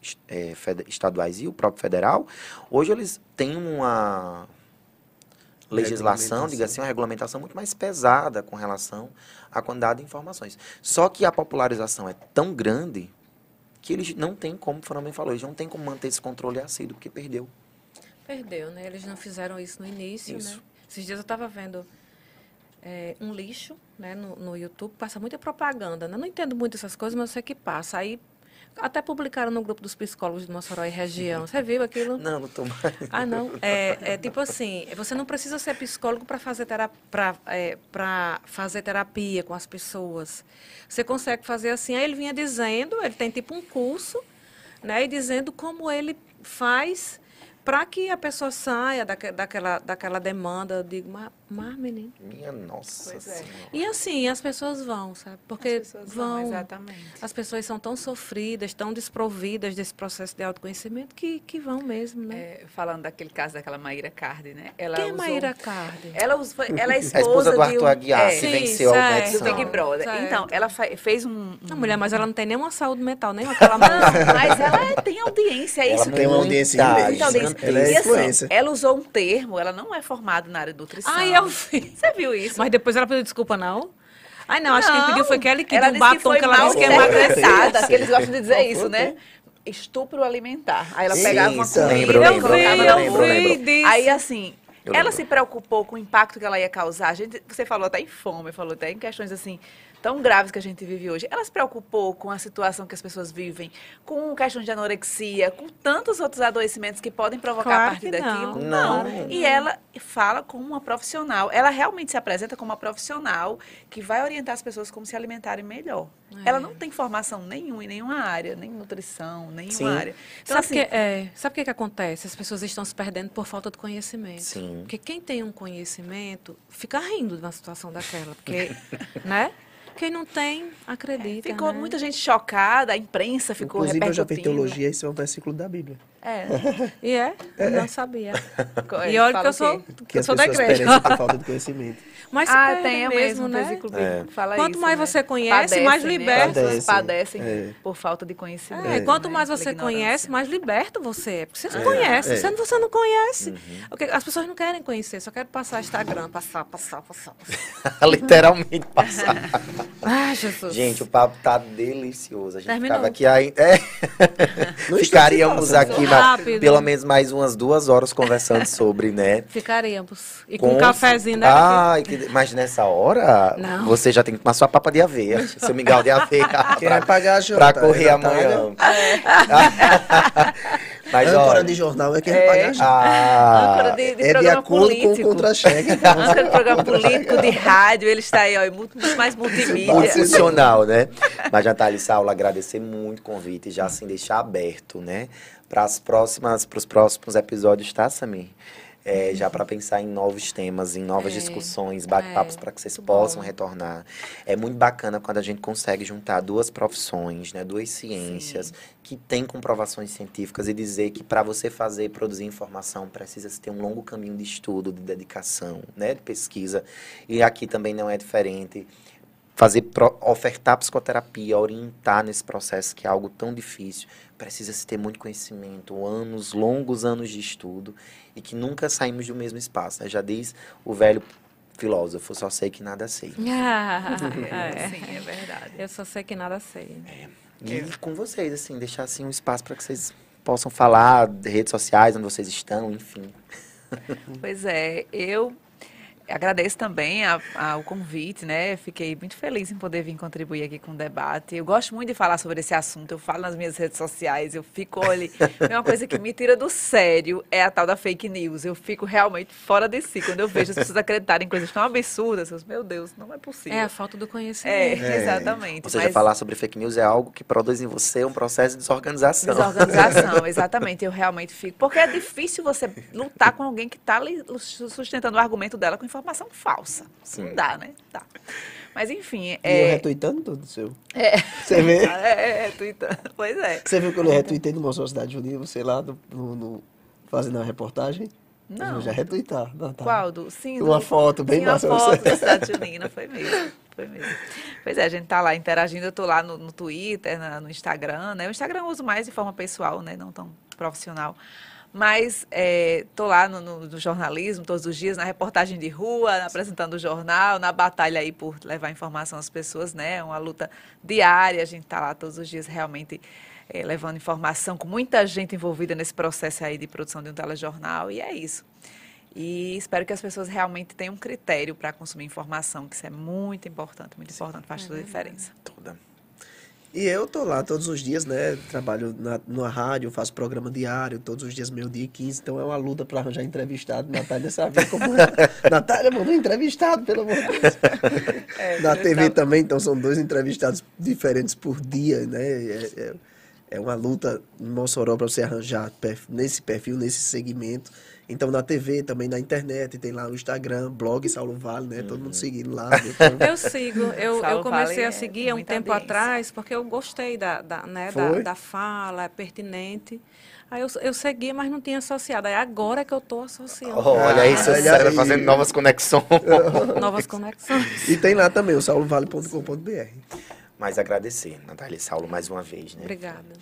Speaker 1: fede- estaduais e o próprio federal, hoje eles têm uma legislação, diga assim, uma regulamentação muito mais pesada com relação à quantidade de informações. Só que a popularização é tão grande que eles não têm como, o Fernando falou, eles não têm como manter esse controle assíduo, porque perdeu.
Speaker 2: Perdeu, né? Eles não fizeram isso no início,
Speaker 1: Isso.
Speaker 2: né? Esses dias eu estava vendo é, um lixo, né, no, no YouTube, passa muita propaganda. né? Eu não entendo muito essas coisas, mas eu sei que passa. Aí até publicaram no grupo dos psicólogos de Mossoró e região. Você viu aquilo?
Speaker 1: Não, não tô mais.
Speaker 2: Ah, não. É, é tipo assim, você não precisa ser psicólogo para fazer, tera pra, é, pra fazer terapia com as pessoas. Você consegue fazer assim. Aí ele vinha dizendo, ele tem tipo um curso, né? E dizendo como ele faz para que a pessoa saia daque, daquela, daquela demanda. Eu digo, mas, mas menino.
Speaker 1: Minha nossa
Speaker 3: é.
Speaker 1: senhora.
Speaker 2: E assim, as pessoas vão, sabe? Porque
Speaker 3: As pessoas vão,
Speaker 2: vão.
Speaker 3: exatamente.
Speaker 2: As pessoas são tão sofridas, tão desprovidas desse processo de autoconhecimento que, que vão mesmo, né?
Speaker 3: É, falando daquele caso daquela Maíra Cardi, né? Ela
Speaker 2: Quem é
Speaker 3: usou-
Speaker 2: Maíra Cardi?
Speaker 3: Ela, us- foi- ela é <laughs>
Speaker 1: A
Speaker 3: esposa,
Speaker 1: esposa do
Speaker 3: de
Speaker 1: Arthur
Speaker 3: um,
Speaker 1: Aguiar,
Speaker 3: é,
Speaker 1: que
Speaker 2: Sim,
Speaker 1: venceu a
Speaker 2: certo.
Speaker 3: do
Speaker 1: competição.
Speaker 3: Big Brother.
Speaker 2: Certo.
Speaker 3: Então, ela fez um... um-
Speaker 2: Não, mulher, mas ela não tem nenhuma saúde mental, nem aquela
Speaker 3: Não, mas ela é- tem audiência, é
Speaker 1: Ela
Speaker 3: isso
Speaker 4: tem uma audiência
Speaker 1: muita.
Speaker 3: Então, audiência.
Speaker 4: Ela é
Speaker 3: E assim,
Speaker 4: influencer.
Speaker 3: ela usou um termo, ela não é formada na área de nutrição.
Speaker 2: Ai, eu vi.
Speaker 3: Você viu isso?
Speaker 2: Mas depois ela pediu desculpa, não? Ai, não, acho que quem
Speaker 3: Não,
Speaker 2: pediu foi Kelly que
Speaker 3: ela
Speaker 2: deu um
Speaker 3: que
Speaker 2: batom
Speaker 3: foi
Speaker 2: que ela disse que é
Speaker 3: interpretada, que eles gostam de dizer isso, né? Estupro alimentar. Aí ela
Speaker 1: Sim,
Speaker 3: pegava uma comida
Speaker 1: lembro,
Speaker 3: e
Speaker 2: Eu
Speaker 1: lembro,
Speaker 3: colocava
Speaker 2: vi, eu vi
Speaker 1: lembro.
Speaker 2: disso.
Speaker 3: Aí, assim,
Speaker 1: Eu
Speaker 3: ela
Speaker 1: lembro.
Speaker 3: se preocupou com o impacto que ela ia causar. A gente, você falou até em fome, falou até em questões assim tão graves que a gente vive hoje. Ela se preocupou com a situação que as pessoas vivem, com questões de anorexia, com tantos outros adoecimentos que podem provocar
Speaker 2: Claro
Speaker 3: a partir
Speaker 2: que não.
Speaker 3: daquilo.
Speaker 1: Não.
Speaker 3: E ela fala como uma profissional. Ela realmente se apresenta como uma profissional que vai orientar as pessoas como se alimentarem melhor.
Speaker 2: É.
Speaker 3: Ela não tem formação nenhuma em nenhuma área, nem nutrição, nenhuma
Speaker 1: Sim.
Speaker 3: área. Então,
Speaker 2: sabe
Speaker 3: assim,
Speaker 2: que, é, sabe o que, que acontece? As pessoas estão se perdendo por falta de conhecimento.
Speaker 1: Sim.
Speaker 2: Porque quem tem um conhecimento fica rindo de uma situação daquela. Porque, <laughs> né? Quem não tem, acredita.
Speaker 3: Ficou
Speaker 2: né?
Speaker 3: muita gente chocada, a imprensa ficou
Speaker 4: Inclusive, eu já fiz teologia, isso é um versículo da Bíblia.
Speaker 3: É. <laughs>
Speaker 2: E é? Eu não sabia.
Speaker 3: Co-
Speaker 2: E olha que eu sou?
Speaker 4: Que
Speaker 2: eu sou da igreja.
Speaker 4: por falta de conhecimento. <laughs>
Speaker 2: Mas se
Speaker 3: Ah, tem
Speaker 2: mesmo,
Speaker 3: mesmo,
Speaker 2: né?
Speaker 1: É.
Speaker 3: fala
Speaker 2: Quanto
Speaker 3: isso,
Speaker 2: mais
Speaker 3: né?
Speaker 2: você conhece, mais
Speaker 3: Padecem, né?
Speaker 2: liberta.
Speaker 3: As pessoas
Speaker 4: Padecem.
Speaker 3: padecem
Speaker 4: É.
Speaker 3: por falta de conhecimento.
Speaker 2: É, quanto
Speaker 3: né?
Speaker 2: mais você conhece, mais liberto você é. Porque você não
Speaker 1: É,
Speaker 2: conhece.
Speaker 4: é.
Speaker 2: Você, não- você não conhece.
Speaker 1: Uhum.
Speaker 2: As pessoas não querem conhecer, só querem passar Instagram, passar, passar, passar. passar. <laughs>
Speaker 1: Literalmente passar.
Speaker 2: Ai, Jesus.
Speaker 1: Gente, o papo tá delicioso. A gente
Speaker 2: Terminou.
Speaker 1: ficava aqui aí. É. Ficaríamos aqui
Speaker 2: Rápido.
Speaker 1: pelo menos mais umas duas horas conversando <laughs> sobre, né?
Speaker 2: Ficaríamos. E com um cafezinho, né?
Speaker 1: Ai, que... mas nessa hora,
Speaker 2: Não.
Speaker 1: você já tem que tomar sua papa de aveia, <laughs> seu mingau de aveia.
Speaker 4: Quem vai pagar a janta?
Speaker 1: pra correr
Speaker 4: É Natália.
Speaker 1: amanhã. <laughs> Mas
Speaker 4: âncora
Speaker 1: olha.
Speaker 4: de jornal é quem vai pagar a janta.
Speaker 1: Ah,
Speaker 3: Âncora de, de
Speaker 4: é de
Speaker 3: programa
Speaker 4: acordo com o
Speaker 3: político.
Speaker 4: contra-cheque.
Speaker 3: Âncora de programa político, de rádio, ele está aí, ó, muito, muito mais multimídia.
Speaker 1: muito funcional, né? Mas, Natália e Saulo, agradecer muito o convite e já assim deixar aberto, né? Para as próximas, para os próximos episódios, tá, Samir? É, já para pensar em novos temas, em novas
Speaker 2: É,
Speaker 1: discussões, bate-papos
Speaker 2: é,
Speaker 1: para que vocês possam
Speaker 2: bom.
Speaker 1: retornar. É muito bacana quando a gente consegue juntar duas profissões, né, duas ciências que têm comprovações científicas e dizer que para você fazer, produzir informação, precisa se ter um longo caminho de estudo, de dedicação, né, de pesquisa. E aqui também não é diferente fazer pro- ofertar psicoterapia, orientar nesse processo que é algo tão difícil, precisa se ter muito conhecimento, anos, longos anos de estudo e que nunca saímos do mesmo espaço. né? Já diz o velho filósofo, só sei que nada sei. <laughs>
Speaker 2: Ah,
Speaker 3: É,
Speaker 2: é.
Speaker 3: Sim, é verdade.
Speaker 2: Eu só sei que nada sei.
Speaker 1: E com vocês, assim, deixar assim um espaço para que vocês possam falar de redes sociais, onde vocês estão, enfim.
Speaker 3: Pois é, eu Agradeço também a, a, o convite, né? Fiquei muito feliz em poder vir contribuir aqui com o debate. Eu gosto muito de falar sobre esse assunto. Eu falo nas minhas redes sociais, eu fico ali. <laughs> É uma coisa que me tira do sério é a tal da fake news. Eu fico realmente fora de si quando eu vejo as pessoas acreditarem em coisas tão absurdas. Eu, meu Deus, não é possível.
Speaker 2: É a falta do conhecimento.
Speaker 3: É, exatamente.
Speaker 1: Ou seja, Mas... falar sobre fake news é algo que produz em você um processo de desorganização.
Speaker 3: Desorganização, <laughs> exatamente. Eu realmente fico. Porque é difícil você lutar com alguém que está sustentando o argumento dela com informação falsa. Não dá, né? Dá. Mas enfim.
Speaker 4: É... eu retweetando tudo seu.
Speaker 3: É.
Speaker 4: Você vê? <laughs>
Speaker 3: É, é, retweetando. Pois é.
Speaker 4: Você viu que eu retuitei no Moção Cidade Juninho, você lá no, no, fazendo a reportagem?
Speaker 3: Não. Eu
Speaker 4: já retweetar. Não,
Speaker 3: tá. Qual? Do, sim,
Speaker 4: Uma do, foto bem
Speaker 3: sim, massa. Uma foto da Cidade Junina, foi mesmo. Foi mesmo. Pois é, a gente tá lá interagindo. Eu tô lá no, no Twitter, na, no Instagram, né? O Instagram eu uso mais de forma pessoal, né? Não tão profissional. Mas estou é, lá no, no, no, jornalismo todos os dias, na reportagem de rua, apresentando o jornal, na batalha aí por levar informação às pessoas, né? Uma luta diária, a gente está lá todos os dias realmente é, levando informação, com muita gente envolvida nesse processo aí de produção de um telejornal, e é isso. E espero que as pessoas realmente tenham um critério para consumir informação, que isso é muito importante, muito importante, faz toda a diferença.
Speaker 1: Toda.
Speaker 4: E eu tô lá todos os dias, né? Trabalho na, na rádio, faço programa diário, todos os dias, meio dia e 15. Então é uma luta para arranjar entrevistado. Natália sabe como é. <laughs> Natália mandou entrevistado, pelo amor de Deus. É, na TV também, então são dois entrevistados diferentes por dia, né? É, é, é uma luta em Mossoró para você arranjar nesse perfil, nesse segmento. Então, na TV, também na internet, tem lá o Instagram, blog Saulo Vale, né? Uhum. Todo mundo uhum. seguindo lá. <laughs>
Speaker 2: Então... Eu sigo. Eu, eu comecei vale a seguir há um tempo audiência. atrás, porque eu gostei da, da, né, da, da, fala, é pertinente. Aí eu, eu segui, mas não tinha associado. Aí agora que eu estou associando.
Speaker 1: olha aí, você ah, fazendo novas conexões. <laughs> <laughs>
Speaker 2: novas conexões.
Speaker 4: E tem lá também o saulovale.com.br.
Speaker 1: Mas agradecer, Natália e Saulo, mais uma vez, né?
Speaker 2: Obrigada.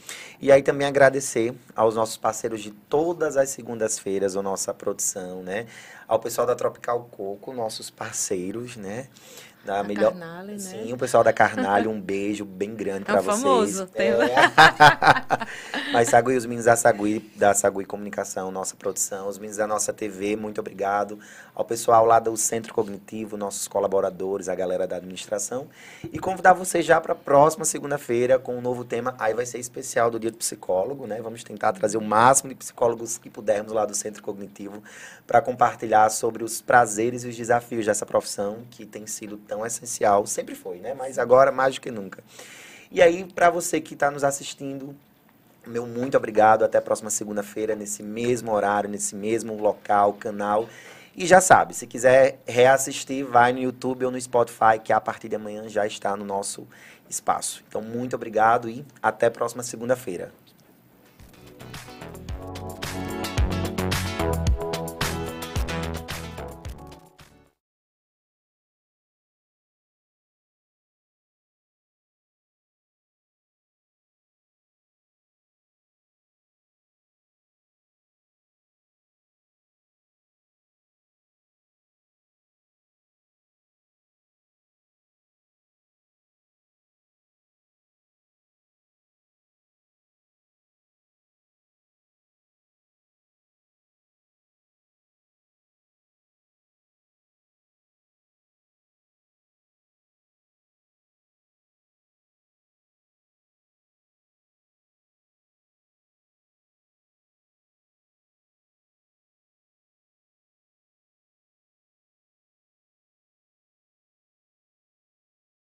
Speaker 1: E aí também agradecer aos nossos parceiros de todas as segundas-feiras, a nossa produção, né? Ao pessoal da Tropical Coco, nossos parceiros, né?
Speaker 2: Da a melhor... Carnale, né?
Speaker 1: Sim, o pessoal da Carnale, um beijo bem grande é para vocês.
Speaker 2: famoso. Tem... É. <laughs>
Speaker 1: Mas Sagui, os meninos da Sagui, da Sagui Comunicação, nossa produção, os meninos da nossa TV, muito obrigado. Ao pessoal lá do Centro Cognitivo, nossos colaboradores, a galera da administração. E convidar você já para a próxima segunda-feira com um novo tema. Aí vai ser especial do Dia do Psicólogo, né? Vamos tentar trazer o máximo de psicólogos que pudermos lá do Centro Cognitivo para compartilhar sobre os prazeres e os desafios dessa profissão que tem sido tão essencial. Sempre foi, né? Mas agora mais do que nunca. E aí, para você que está nos assistindo, meu muito obrigado. Até a próxima segunda-feira, nesse mesmo horário, nesse mesmo local, canal. E já sabe, se quiser reassistir, vai no YouTube ou no Spotify, que a partir de amanhã já está no nosso espaço. Então, muito obrigado e até a próxima segunda-feira.